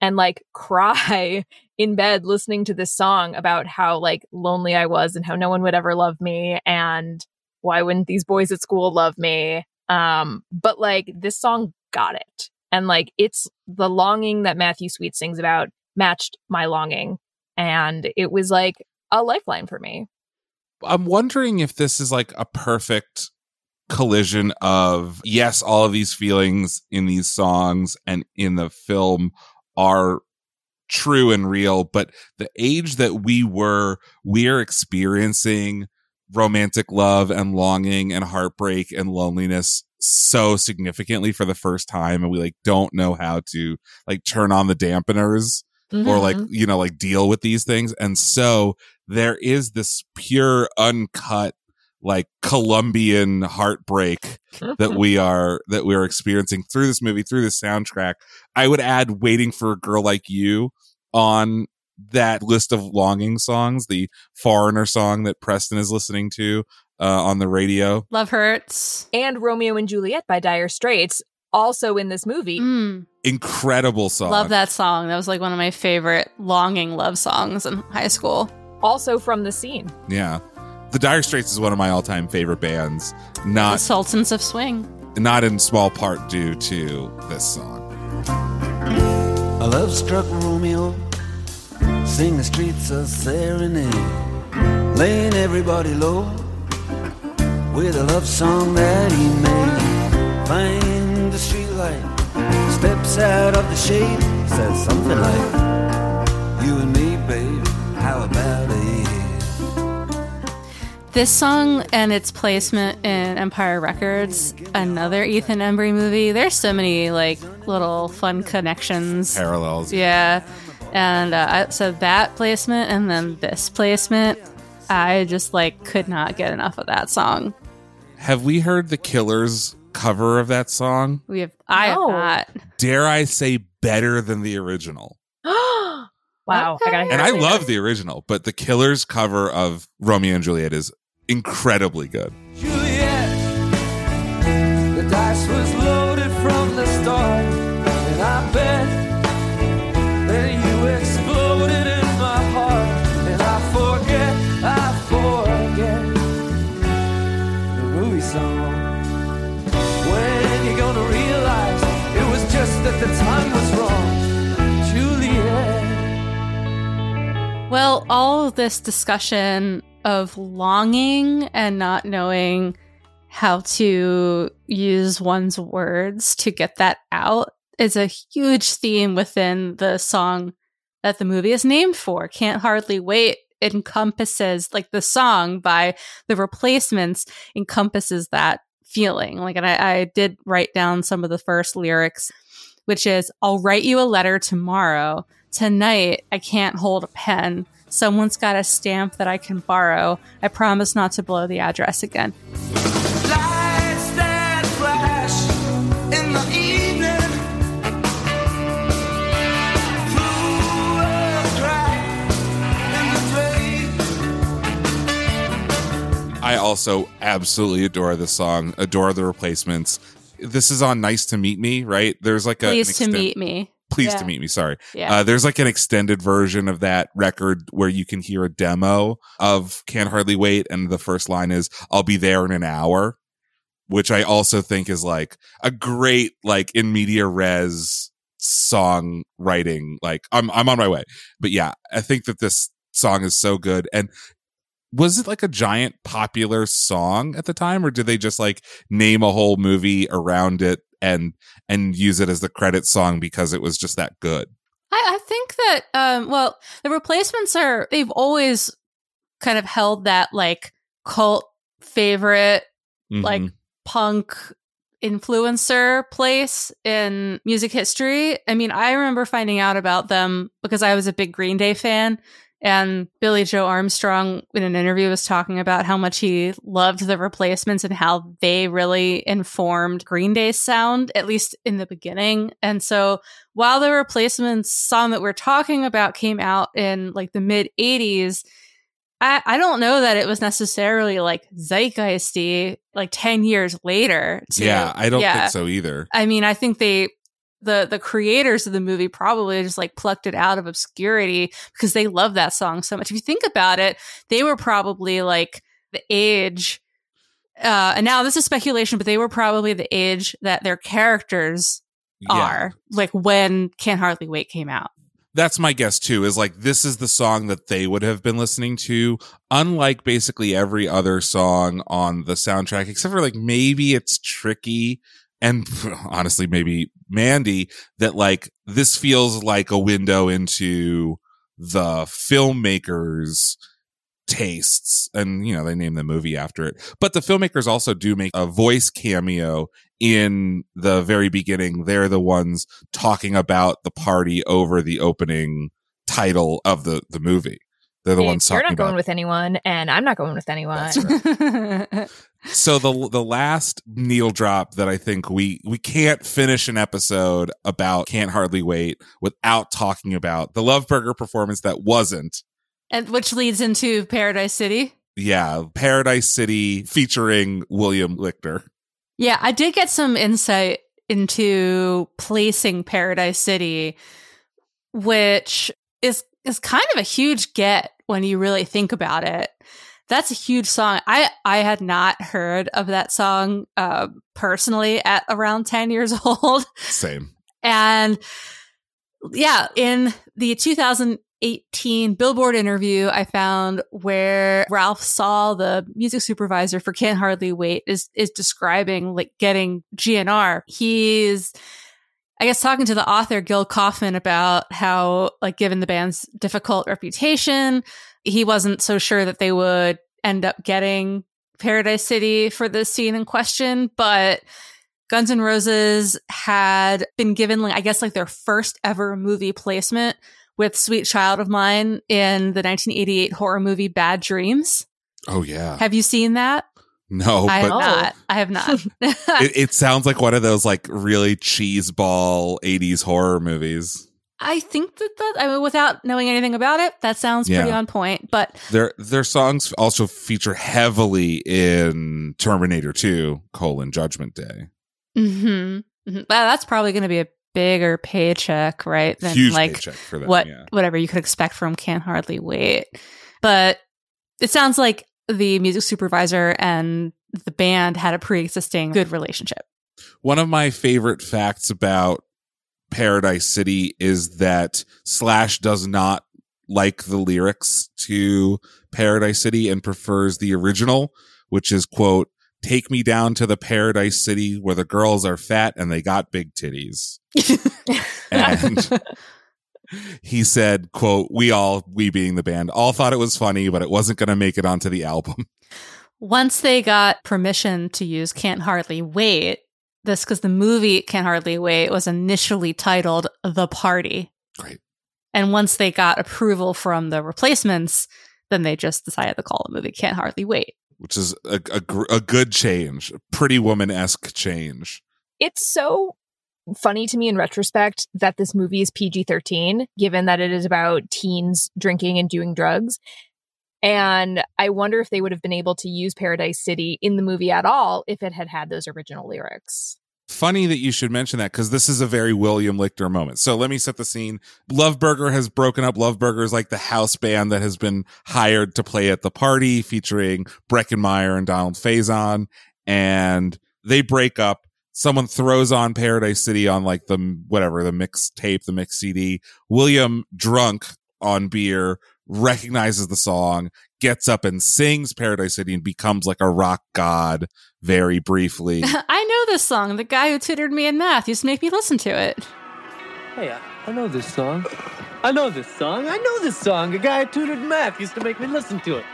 and like cry in bed listening to this song about how like lonely I was and how no one would ever love me and why wouldn't these boys at school love me? Um, but like this song got it. And like it's the longing that Matthew Sweet sings about matched my longing. And it was like a lifeline for me. I'm wondering if this is like a perfect collision of yes, all of these feelings in these songs and in the film are true and real, but the age that we were, we're experiencing romantic love and longing and heartbreak and loneliness so significantly for the first time and we like don't know how to like turn on the dampeners or like Mhm. you know like deal with these things and so there is this pure uncut like colombian heartbreak that we are that we are experiencing through this movie through this soundtrack i would add waiting for a girl like you on that list of longing songs the foreigner song that preston is listening to uh, on the radio Love hurts. and Romeo and Juliet by Dire Straits, also in this movie. Mm, incredible song love that song. That was like one of my favorite longing love songs in high school. Also from the scene. yeah the dire straits is one of my all-time favorite bands Not The Sultans of Swing. not in small part due to this song A love struck Romeo, sing the streets a serenade, laying everybody low with a love song that he made. Find the streetlight, steps out of the shade, says something like, You and me, This song and its placement in Empire Records, another Ethan Embry movie. There's so many like little fun connections. parallels Yeah. And uh, so that placement and then this placement, I just like could not get enough of that song. have we heard the killers cover of that song We have, I have No. not. dare i say better than the original wow. I gotta hear and i love the original but the killers cover of romeo and juliet is incredibly good Juliet, the dice was loaded from the start, and I bet that you exploded in my heart, and I forget, I forget the movie song. When you gonna realize it was just that the time was wrong, Juliet? Well, all of this discussion of longing and not knowing how to use one's words to get that out is a huge theme within the song that the movie is named for. Can't Hardly Wait encompasses, like the song by the replacements encompasses that feeling. Like, and I, I did write down some of the first lyrics, which is, I'll write you a letter tomorrow. Tonight, I can't hold a pen. Someone's got a stamp that I can borrow. I promise not to blow the address again. Lights that flash in the evening. Fools cry in the I also absolutely adore the song, adore the replacements. This is on Nice to Meet Me, right? There's like a an Please to meet me. Pleased Yeah. to meet me. Sorry. Yeah. Uh, there's like an extended version of that record where you can hear a demo of Can't Hardly Wait. And the first line is, I'll be there in an hour, which I also think is like a great, like in media res song writing. Like I'm, I'm on my way. But yeah, I think that this song is so good. And was it like a giant popular song at the time or did they just like name a whole movie around it and and use it as the credit song because it was just that good I, I think that um well the replacements are they've always kind of held that like cult favorite like Mhm. punk influencer place in music history. I mean, I remember finding out about them because I was a big Green Day fan. And Billie Joe Armstrong, in an interview, was talking about how much he loved the replacements and how they really informed Green Day's sound, at least in the beginning. And so while the replacements song that we're talking about came out in like the mid 80s, I, I don't know that it was necessarily like zeitgeisty like 10 years later. to- yeah i don't yeah. think so either I mean, I think they the the creators of the movie probably just like plucked it out of obscurity because they love that song so much. If you think about it, they were probably like the age uh and now this is speculation, but they were probably the age that their characters Yeah. are like when Can't Hardly Wait came out. that's my guess too is like this is the song that they would have been listening to unlike basically every other song on the soundtrack except for like maybe it's tricky and honestly maybe mandy that like this feels like a window into the filmmakers tastes and you know they name the movie after it. But the filmmakers also do make a voice cameo in the very beginning. They're the ones talking about the party over the opening title of the the movie they're the Hey, ones You're talking not going about with anyone, and I'm not going with anyone. That's so the the last needle drop that I think we we can't finish an episode about can't hardly wait without talking about the Love Burger performance that wasn't and which leads into Paradise City. yeah Paradise City featuring William Lichter Yeah, I did get some insight into placing Paradise City, which is is kind of a huge get when you really think about it. That's a huge song. I I had not heard of that song uh, personally at around ten years old, same and yeah, in the 2018 Billboard interview, I found where Ralph Sall, the music supervisor for Can't Hardly Wait, is is describing like getting GNR. He's I guess talking to the author Gil Kaufman about how like given the band's difficult reputation, he wasn't so sure that they would end up getting Paradise City for the scene in question, but Guns N' Roses had been given, like, I guess, like their first ever movie placement with Sweet Child O' Mine in the 1988 horror movie Bad Dreams. oh yeah Have you seen that? No I have but not. I have not. it, it sounds like one of those like really cheese ball 80s horror movies I think that that, I mean, without knowing anything about it, that sounds pretty on point. But their their songs also feature heavily in Terminator 2 colon Judgment Day mhm, mhm. Well, that's probably going to be a bigger paycheck, right? Than huge like paycheck for them what yeah whatever you could expect from Can't Hardly Wait. But it sounds like the music supervisor and the band had a pre-existing good relationship. One of my favorite facts about Paradise City is that Slash does not like the lyrics to Paradise City and prefers the original, which is quote, take me down to the Paradise City where the girls are fat and they got big titties. and he said, quote, we all, we being the band, all thought it was funny, but it wasn't going to make it onto the album. Once they got permission to use Can't Hardly Wait, this because the movie Can't Hardly Wait was initially titled The Party. Great. And once they got approval from the replacements, then they just decided to call the movie Can't Hardly Wait. Which is a, a, a good change, pretty woman esque change. it's so funny to me in retrospect that this movie is PG 13, given that it is about teens drinking and doing drugs. And I wonder if they would have been able to use Paradise City in the movie at all if it had had those original lyrics. Funny that you should mention that because this is a very William Lichter moment. So let me set the scene. Love Burger has broken up. Love Burger is like the house band that has been hired to play at the party featuring Breckin Meyer and Donald Faison. And they break up. Someone throws on Paradise City on like the whatever, the mix tape, the mix CD. William, drunk on beer, recognizes the song, gets up and sings Paradise City and becomes like a rock god very briefly. I know this song. The guy who tutored me in math used to make me listen to it. Hey, I, I know this song. I know this song. I know this song. A guy who tutored math used to make me listen to it.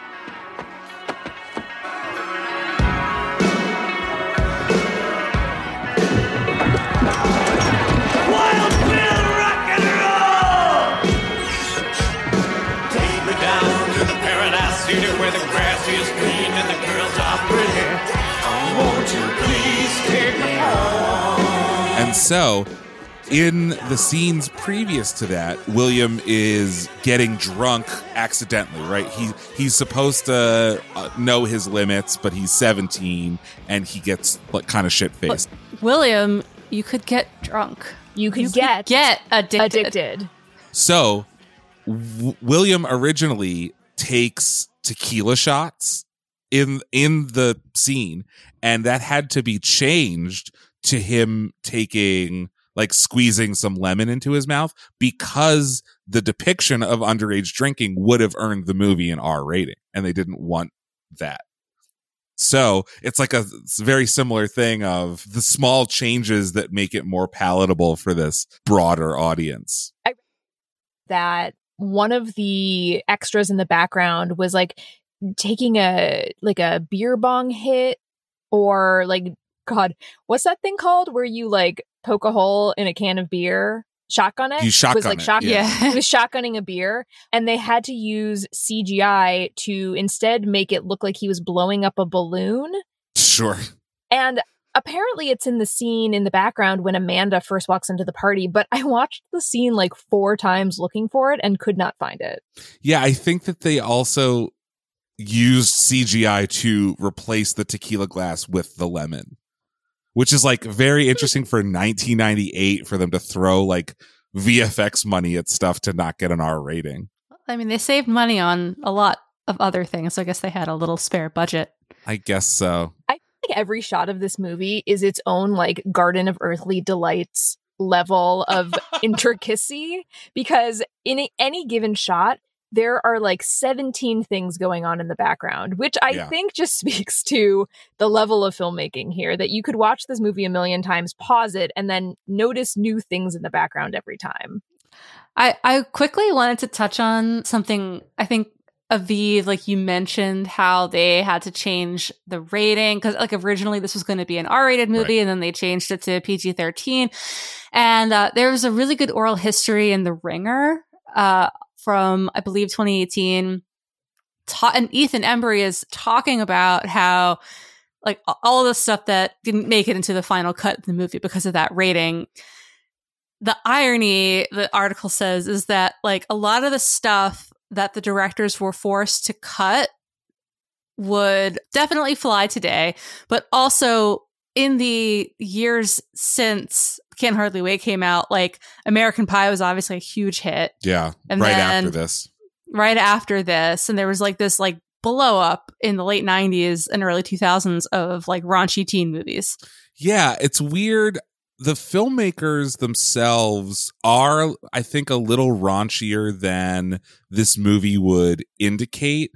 So, in the scenes previous to that, William is getting drunk accidentally, right? He he's supposed to uh, know his limits, but he's 17 and he gets like kind of shit faced. William, you could get drunk. You could You get could get addicted. addicted. So, w- William originally takes tequila shots in in the scene, and that had to be changed to him taking like squeezing some lemon into his mouth because the depiction of underage drinking would have earned the movie an R rating, and they didn't want that. So it's like a very similar thing of the small changes that make it more palatable for this broader audience. that one of the extras in the background was like taking a like a beer bong hit or like god what's that thing called where you like poke a hole in a can of beer shotgun it You shotgun it was like it, shotgun yeah. it was shotgunning a beer and they had to use cgi to instead make it look like he was blowing up a balloon Sure. and apparently it's in the scene in the background when Amanda first walks into the party, but I watched the scene like four times looking for it and could not find it. Yeah, I think that they also used CGI to replace the tequila glass with the lemon, which is like very interesting for 1998 for them to throw like VFX money at stuff to not get an R rating. I mean, they saved money on a lot of other things. So I guess they had a little spare budget. I guess so. I think every shot of this movie is its own like Garden of Earthly Delights level of intricacy because in any given shot, there are like 17 things going on in the background, which I Yeah. think just speaks to the level of filmmaking here that you could watch this movie a million times, pause it, and then notice new things in the background every time. I, I quickly wanted to touch on something. I think Aviv, like you mentioned, how they had to change the rating because, like, originally this was going to be an R-rated movie, and then they changed it to PG-13. And uh, there was a really good oral history in The Ringer uh, from, I believe, 2018. Ta- and Ethan Embry is talking about how, like, all the stuff that didn't make it into the final cut of the movie because of that rating the irony the article says is that like a lot of the stuff that the directors were forced to cut would definitely fly today but also in the years since can't hardly wait came out like american pie was obviously a huge hit Yeah. And right after this. right after this and there was like this like blow up in the late 90s and early 2000s of like raunchy teen movies Yeah, it's weird. The filmmakers themselves are, I think, a little raunchier than this movie would indicate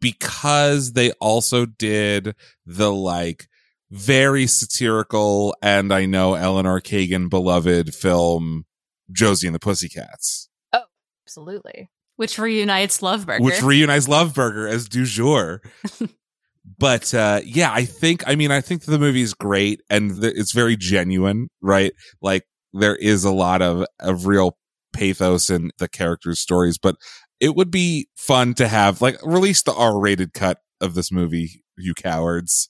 because they also did the like very satirical and I know Eleanor Kagan beloved film Josie and the Pussycats, Oh, Absolutely. which reunites Loveburger. which reunites Loveburger as du jour. but uh yeah i think i mean i think the movie is great and th- it's very genuine right like there is a lot of of real pathos in the characters stories but it would be fun to have like release the r-rated cut of this movie you cowards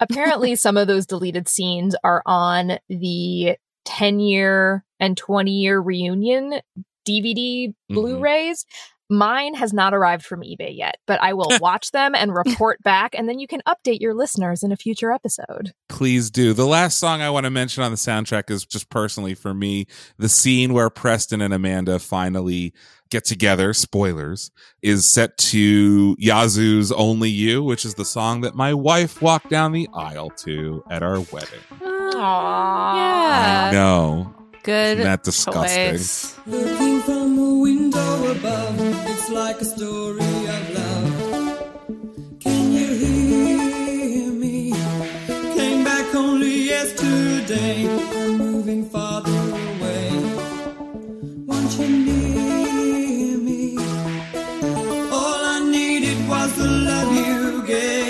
Apparently, some of those deleted scenes are on the 10 year and 20 year reunion DVD mm-hmm. Blu rays. Mine has not arrived from eBay yet, but I will watch them and report back, and then you can update your listeners in a future episode. please do the last song i want to mention on the soundtrack is just personally for me the scene where preston and amanda finally get together spoilers is set to yazoo's only you which is the song that my wife walked down the aisle to at our wedding Aww. yeah. no Good. Isn't that disgusting? above. It's like a story of love. Can you hear me? Came back only yesterday. I'm moving farther away. Won't you near me? All I needed was the love you gave.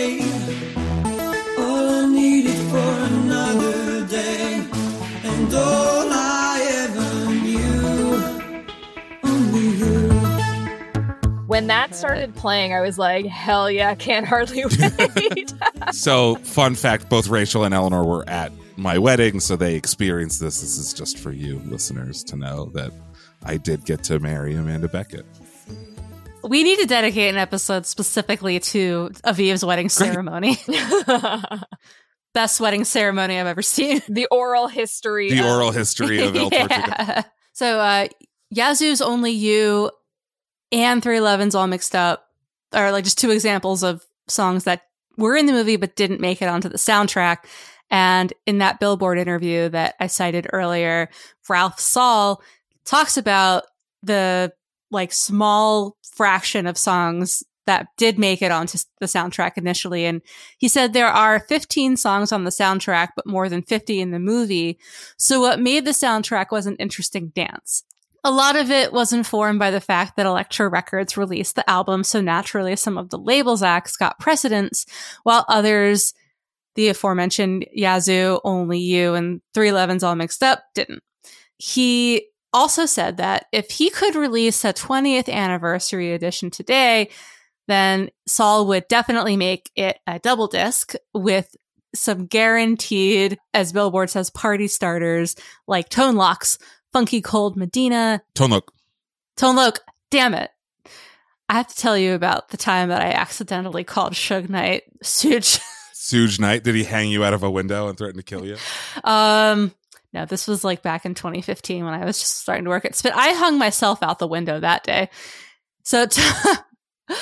When that started playing, I was like, hell yeah, can't hardly wait. So, fun fact both Rachel and Eleanor were at my wedding, so they experienced this. This is just for you listeners to know that I did get to marry Amanda Beckett. We need to dedicate an episode specifically to Aviv's wedding ceremony. Best wedding ceremony I've ever seen. the oral history. The of- oral history of El Tortuga. yeah. So uh Yazoo's Only You and 311's All Mixed Up are like just two examples of songs that were in the movie but didn't make it onto the soundtrack. And in that Billboard interview that I cited earlier, Ralph Sall talks about the like small fraction of songs that did make it onto the soundtrack initially. And he said there are 15 songs on the soundtrack, but more than 50 in the movie. So what made the soundtrack was an interesting dance. A lot of it was informed by the fact that Elektra Records released the album, so naturally some of the labels acts got precedence, while others, the aforementioned Yazoo, Only You, and 311's All Mixed Up, didn't. He also said that if he could release a 20th anniversary edition today, then Sall would definitely make it a double disc with some guaranteed, as Billboard says, party starters like Tone Locks, Funky Cold Medina, Tone Loc. Damn it. I have to tell you about the time that I accidentally called Suge Knight Suge. Suge Knight, did he hang you out of a window and threaten to kill you? um, no, this was like back in 2015 when I was just starting to work at Spit. I hung myself out the window that day. So, t-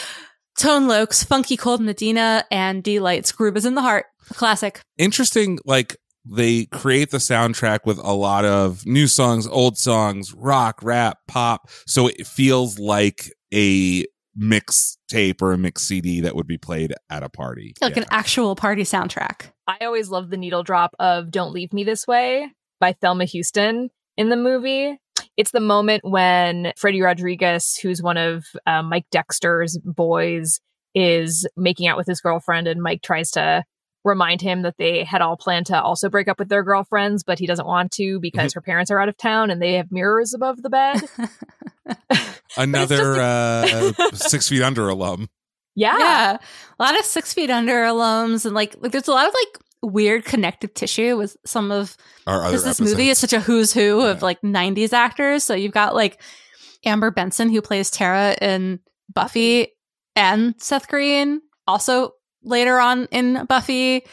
Tone Lokes, Funky Cold Medina, and Deee-Lite's Groove is in the Heart. Classic. Interesting, like they create the soundtrack with a lot of new songs, old songs, rock, rap, pop. So it feels like a mix tape or a mix CD that would be played at a party. Like Yeah. an actual party soundtrack. I always love the needle drop of Don't Leave Me This Way by Thelma Houston in the movie. It's the moment when Freddy Rodriguez, who's one of uh, Mike Dexter's boys, is making out with his girlfriend, and Mike tries to remind him that they had all planned to also break up with their girlfriends, but he doesn't want to because her parents are out of town and they have mirrors above the bed. Another uh, Six Feet Under alum. Yeah. Yeah. A lot of Six Feet Under alums, and like, like there's a lot of like weird connective tissue with some of because this movie is such a who's who of like 90s actors. So you've got like Amber Benson, who plays Tara in Buffy, and Seth Green, also later on in Buffy.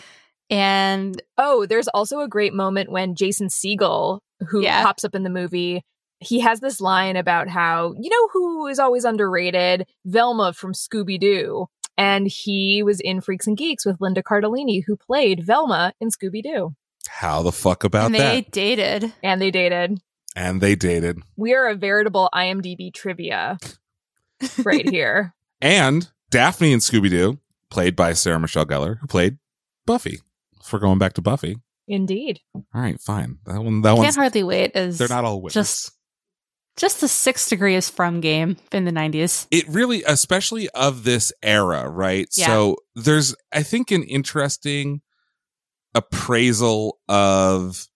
And Oh, there's also a great moment when Jason Segel, who Yeah. pops up in the movie, he has this line about how, you know who is always underrated? Velma from Scooby Doo. And he was in Freaks and Geeks with Linda Cardellini, who played Velma in Scooby Doo. How the fuck about and they that? dated. And they dated. And they dated. We are a veritable IMDb trivia right here. And Daphne and Scooby Doo, played by Sarah Michelle Gellar, who played Buffy. If we're going back to Buffy. Indeed. All right, fine. That one that one Can't hardly wait is they're not all witches. just just the six degrees from game in the 90s. it really especially of this era right Yeah. so there's i think an interesting appraisal of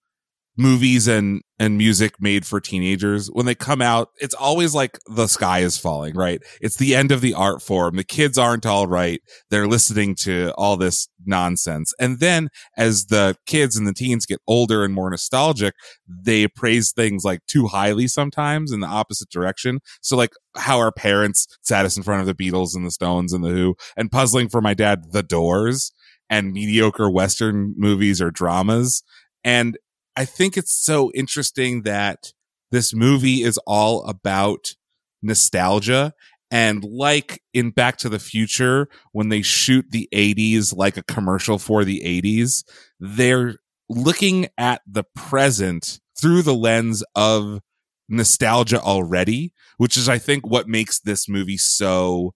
movies and and music made for teenagers when they come out it's always like the sky is falling right? It's the end of the art form. The kids aren't all right. They're listening to all this nonsense. And then as the kids and the teens get older and more nostalgic they praise things like too highly sometimes in the opposite direction. So like how our parents sat us in front of the beatles and the stones and the who and puzzling for my dad the doors and mediocre western movies or dramas. And I think it's so interesting that this movie is all about nostalgia. And like in Back to the Future, when they shoot the 80s like a commercial for the 80s, they're looking at the present through the lens of nostalgia already, which is, I think, what makes this movie so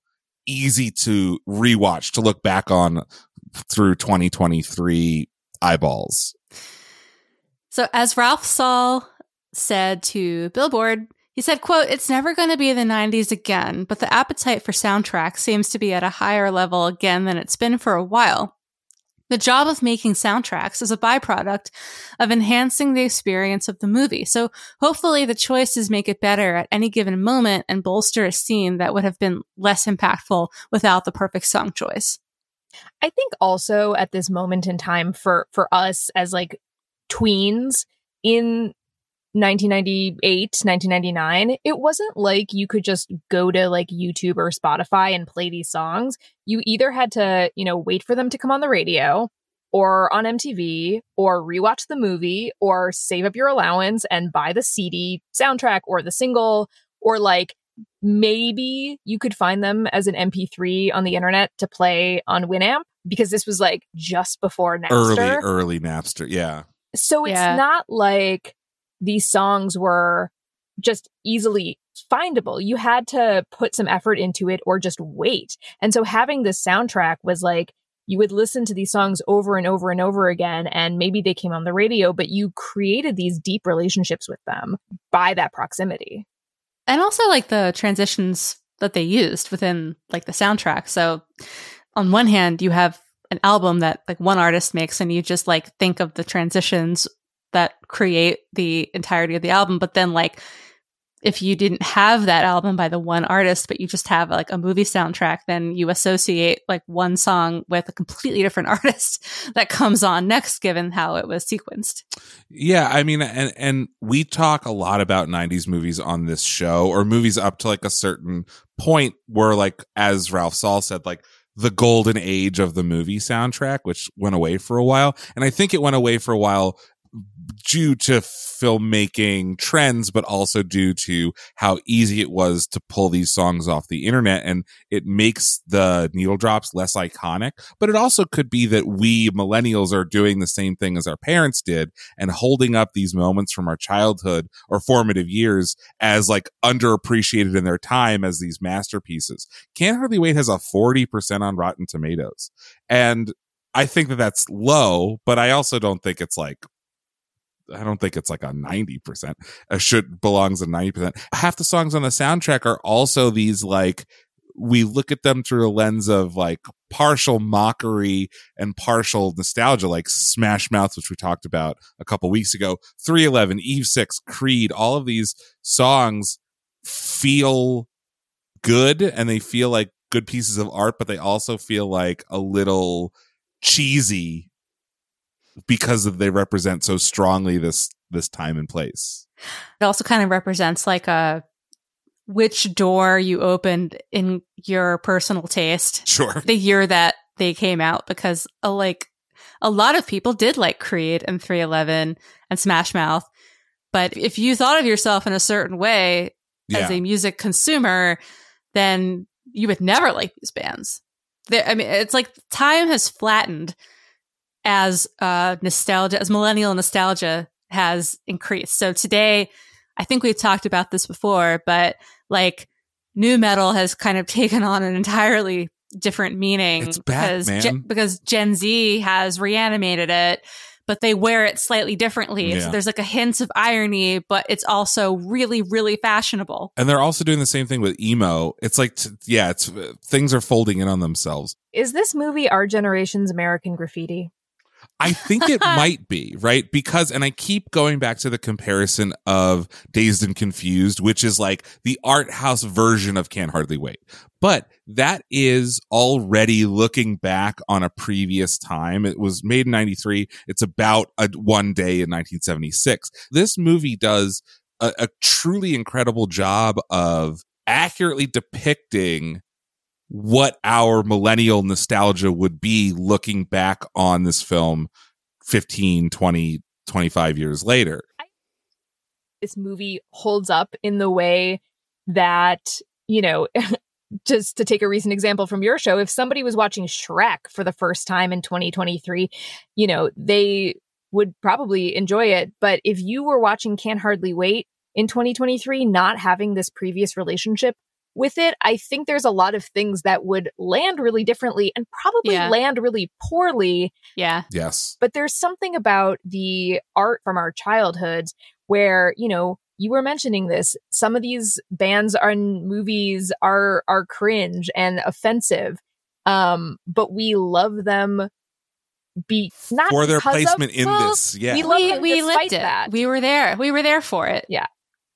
easy to rewatch, to look back on through 2023 eyeballs. So as Ralph Sall said to Billboard, he said, quote, it's never going to be the 90s again, but the appetite for soundtracks seems to be at a higher level again than it's been for a while. The job of making soundtracks is a byproduct of enhancing the experience of the movie. So hopefully the choices make it better at any given moment and bolster a scene that would have been less impactful without the perfect song choice. I think also at this moment in time for for us as like tweens in 1998, 1999, it wasn't like you could just go to like YouTube or Spotify and play these songs. You either had to, you know, wait for them to come on the radio or on MTV or rewatch the movie or save up your allowance and buy the CD soundtrack or the single or like maybe you could find them as an MP3 on the internet to play on Winamp because this was like just before Napster. Early, early Napster. Yeah. So it's Yeah. not like these songs were just easily findable. You had to put some effort into it or just wait. And so having this soundtrack was like, you would listen to these songs over and over and over again, and maybe they came on the radio, but you created these deep relationships with them by that proximity. and also like the transitions that they used within like the soundtrack so on one hand you have an album that like one artist makes and you just like think of the transitions that create the entirety of the album but then like if you didn't have that album by the one artist but you just have like a movie soundtrack then you associate like one song with a completely different artist that comes on next given how it was sequenced. Yeah, I mean, and and we talk a lot about '90s movies on this show, or movies up to like a certain point where, like, as Ralph Sall said, like the golden age of the movie soundtrack, which went away for a while, and I think it went away for a while due to filmmaking trends, but also due to how easy it was to pull these songs off the internet. And it makes the needle drops less iconic. But it also could be that we millennials are doing the same thing as our parents did and holding up these moments from our childhood or formative years as like underappreciated in their time as these masterpieces. Can't Hardly Wait has a 40% on Rotten Tomatoes. And I think that that's low, but I also don't think it's like I don't think it's like a 90%. It should belongs at 90%. Half the songs on the soundtrack are also these like we look at them through a lens of like partial mockery and partial nostalgia, like Smash Mouth, which we talked about a couple weeks ago, 311, Eve 6, Creed, all of these songs feel good and they feel like good pieces of art, but they also feel like a little cheesy because of they represent so strongly this this time and place. It also kind of represents like a which door you opened in your personal taste. Sure. The year that they came out because uh, like a lot of people did like Creed and 311 and Smash Mouth. But if you thought of yourself in a certain way as a music consumer, then you would never like these bands. There, I mean, it's like time has flattened as uh, nostalgia, as millennial nostalgia has increased. So today, I think we've talked about this before, but like nu metal has kind of taken on an entirely different meaning It's back, because man. Gen- because Gen Z has reanimated it, but they wear it slightly differently. Yeah. So there's like a hint of irony, but it's also really, really fashionable. And they're also doing the same thing with emo. It's like, t- yeah, it's things are folding in on themselves. Is this movie our generation's American Graffiti? I think it might be, right? Because, and I keep going back to the comparison of Dazed and Confused, which is like the art house version of Can't Hardly Wait. But that is already looking back on a previous time. It was made in 93. It's about a one day in 1976. This movie does a, a truly incredible job of accurately depicting what our millennial nostalgia would be looking back on this film 15, 20, 25 years later. this movie holds up in the way that, you know, just to take a recent example from your show, if somebody was watching Shrek for the first time in 2023, you know, they would probably enjoy it. But if you were watching Can't Hardly Wait in 2023, not having this previous relationship with it, I think there's a lot of things that would land really differently and probably Yeah. land really poorly. Yeah. Yes. But there's something about the art from our childhoods where, you know, you were mentioning this. Some of these bands and movies are are cringe and offensive. Um, but we love them be not For their because of- placement in well, this, yeah. We love we, them we lived it. that. We were there. We were there for it. Yeah.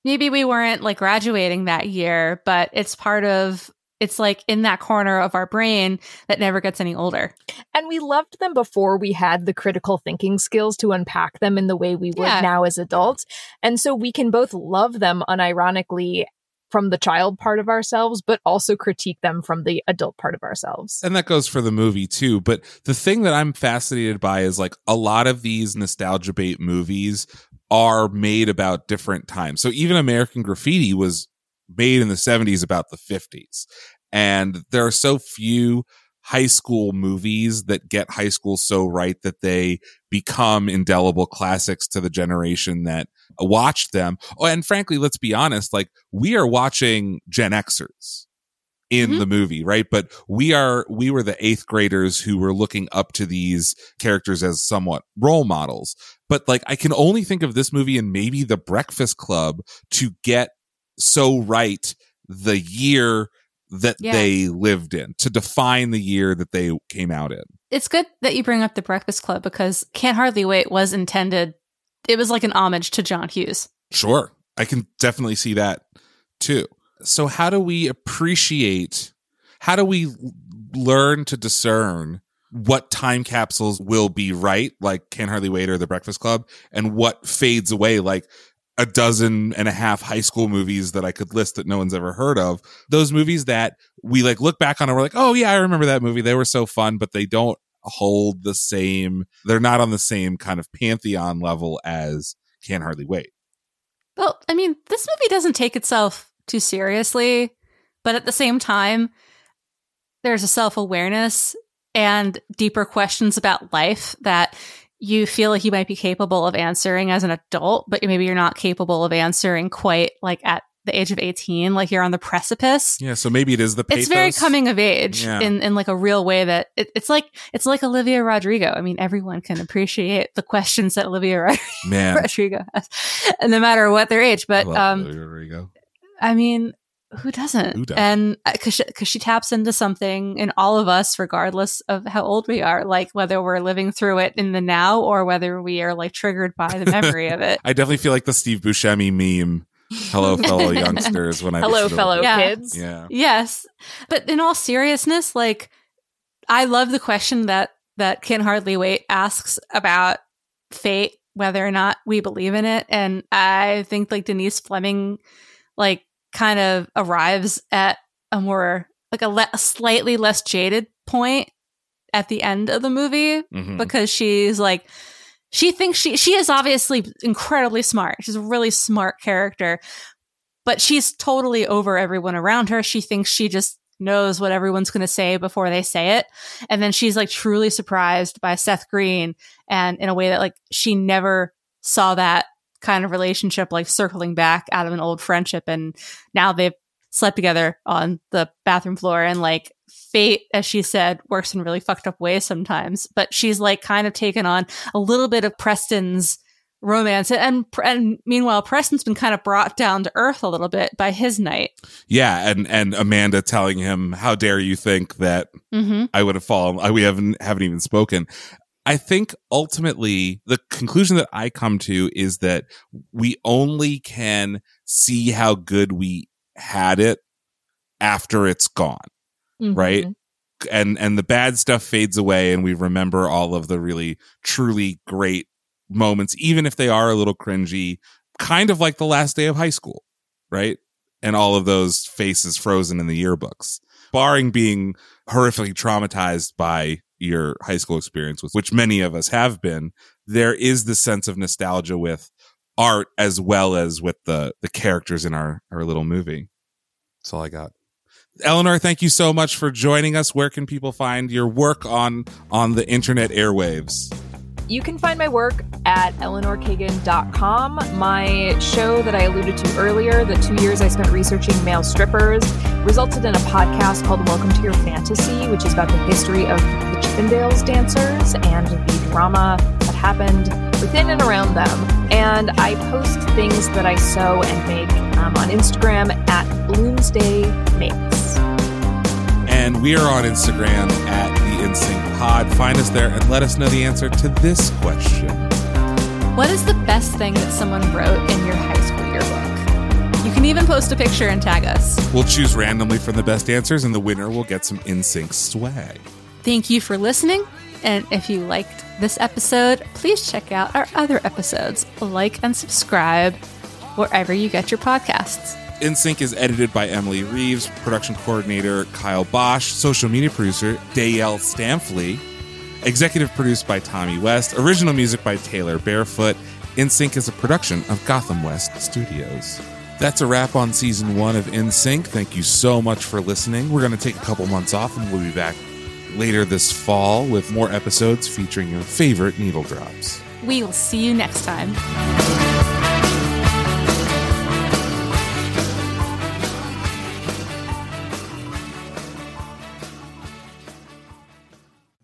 Maybe we weren't like graduating that year, but it's part of it's like in that corner of our brain that never gets any older. And we loved them before we had the critical thinking skills to unpack them in the way we would Yeah. now as adults. And so we can both love them unironically from the child part of ourselves, but also critique them from the adult part of ourselves. And that goes for the movie too. But the thing that I'm fascinated by is like a lot of these nostalgia bait movies are made about different times. So even American Graffiti was made in the 70s about the 50s. And there are so few high school movies that get high school so right that they become indelible classics to the generation that watched them. Oh, and frankly, let's be honest, like we are watching Gen Xers in Mhm. the movie, right? But we are, we were the eighth graders who were looking up to these characters as somewhat role models. But like, I can only think of this movie and maybe The Breakfast Club to get so right the year that Yeah. they lived in, to define the year that they came out in. It's good that you bring up the Breakfast Club because Can't Hardly Wait was intended. It was like an homage to John Hughes. Sure. I can definitely see that too. So how do we appreciate how do we learn to discern what time capsules will be right like Can Hardly Wait or The Breakfast Club and what fades away like a dozen and a half high school movies that I could list that no one's ever heard of. Those movies that we like look back on and we're like, "Oh yeah, I remember that movie. They were so fun," but they don't hold the same they're not on the same kind of pantheon level as Can Hardly Wait. Well, I mean, this movie doesn't take itself too seriously, but at the same time, there's a self awareness and deeper questions about life that you feel like you might be capable of answering as an adult, but maybe you're not capable of answering quite like at the age of 18, like you're on the precipice. Yeah, so maybe it is the pathos. It's very coming of age Yeah. in, in like a real way that it, it's like it's like Olivia Rodrigo. I mean, everyone can appreciate the questions that Olivia Rod-. Rodrigo has, no matter what their age. But um, Olivia Rodrigo. I mean, who doesn't? Who doesn't? And uh, because she, 'cause she taps into something in all of us, regardless of how old we are, like whether we're living through it in the now or whether we are like triggered by the memory of it. I definitely feel like the Steve Buscemi meme. Hello, fellow youngsters. When I Hello, to fellow it. Yeah. kids. Yeah. Yes. But in all seriousness, like I love the question that that Can Hardly Wait asks about fate, whether or not we believe in it. And I think like Denise Fleming like kind of arrives at a more like a, le- a slightly less jaded point at the end of the movie Mhm. because she's like she thinks she she is obviously incredibly smart. She's a really smart character, but she's totally over everyone around her. She thinks she just knows what everyone's going to say before they say it. And then she's like truly surprised by Seth Green and in a way that like she never saw that kind of relationship like circling back out of an old friendship and now they've slept together on the bathroom floor and like fate as she said works in really fucked up ways sometimes but she's like kind of taken on a little bit of Preston's romance and and meanwhile Preston's been kind of brought down to earth a little bit by his night Yeah, and and Amanda telling him, "How dare you think that mm-hmm. I would have fallen? I, we haven't haven't even spoken." I think ultimately the conclusion that I come to is that we only can see how good we had it after it's gone. Mhm. right and and the bad stuff fades away and we remember all of the really truly great moments even if they are a little cringy kind of like the last day of high school right and all of those faces frozen in the yearbooks barring being horrifically traumatized by your high school experience which many of us have been there is the sense of nostalgia with art as well as with the the characters in our our little movie that's all i got Eleanor, thank you so much for joining us. Where can people find your work on on the internet airwaves? You can find my work at eleanorkagan.com. My show that I alluded to earlier, the two years I spent researching male strippers, resulted in a podcast called Welcome to Your Fantasy, which is about the history of the Chippendales dancers and the drama that happened within and around them. And I post things that I sew and make um, on Instagram at Bloomsday Makes. And we are on Instagram at InSync Pod. Find us there and let us know the answer to this question. What is the best thing that someone wrote in your high school yearbook? You can even post a picture and tag us. We'll choose randomly from the best answers, and the winner will get some InSync swag. Thank you for listening. And if you liked this episode, please check out our other episodes. Like and subscribe wherever you get your podcasts. InSync is edited by Emily Reeves, production coordinator Kyle Bosch, social media producer Dale Stamfley, executive produced by Tommy West, original music by Taylor Barefoot. InSync is a production of Gotham West Studios. That's a wrap on season one of InSync. Thank you so much for listening. We're going to take a couple months off and we'll be back later this fall with more episodes featuring your favorite needle drops. We will see you next time.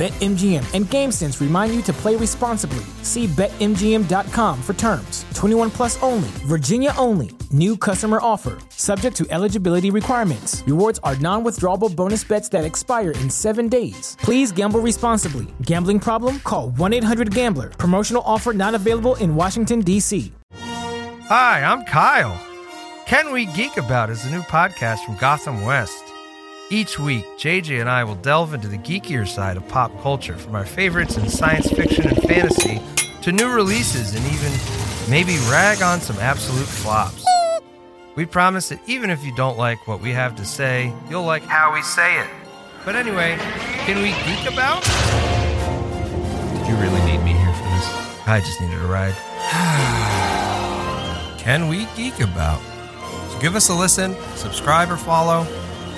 BetMGM and GameSense remind you to play responsibly. See BetMGM.com for terms. 21 plus only, Virginia only. New customer offer, subject to eligibility requirements. Rewards are non withdrawable bonus bets that expire in seven days. Please gamble responsibly. Gambling problem? Call 1 800 Gambler. Promotional offer not available in Washington, D.C. Hi, I'm Kyle. Can We Geek About is a new podcast from Gotham West. Each week, JJ and I will delve into the geekier side of pop culture from our favorites in science fiction and fantasy to new releases and even maybe rag on some absolute flops. We promise that even if you don't like what we have to say, you'll like how we say it. But anyway, can we geek about? Did you really need me here for this? I just needed a ride. can we geek about? So give us a listen, subscribe or follow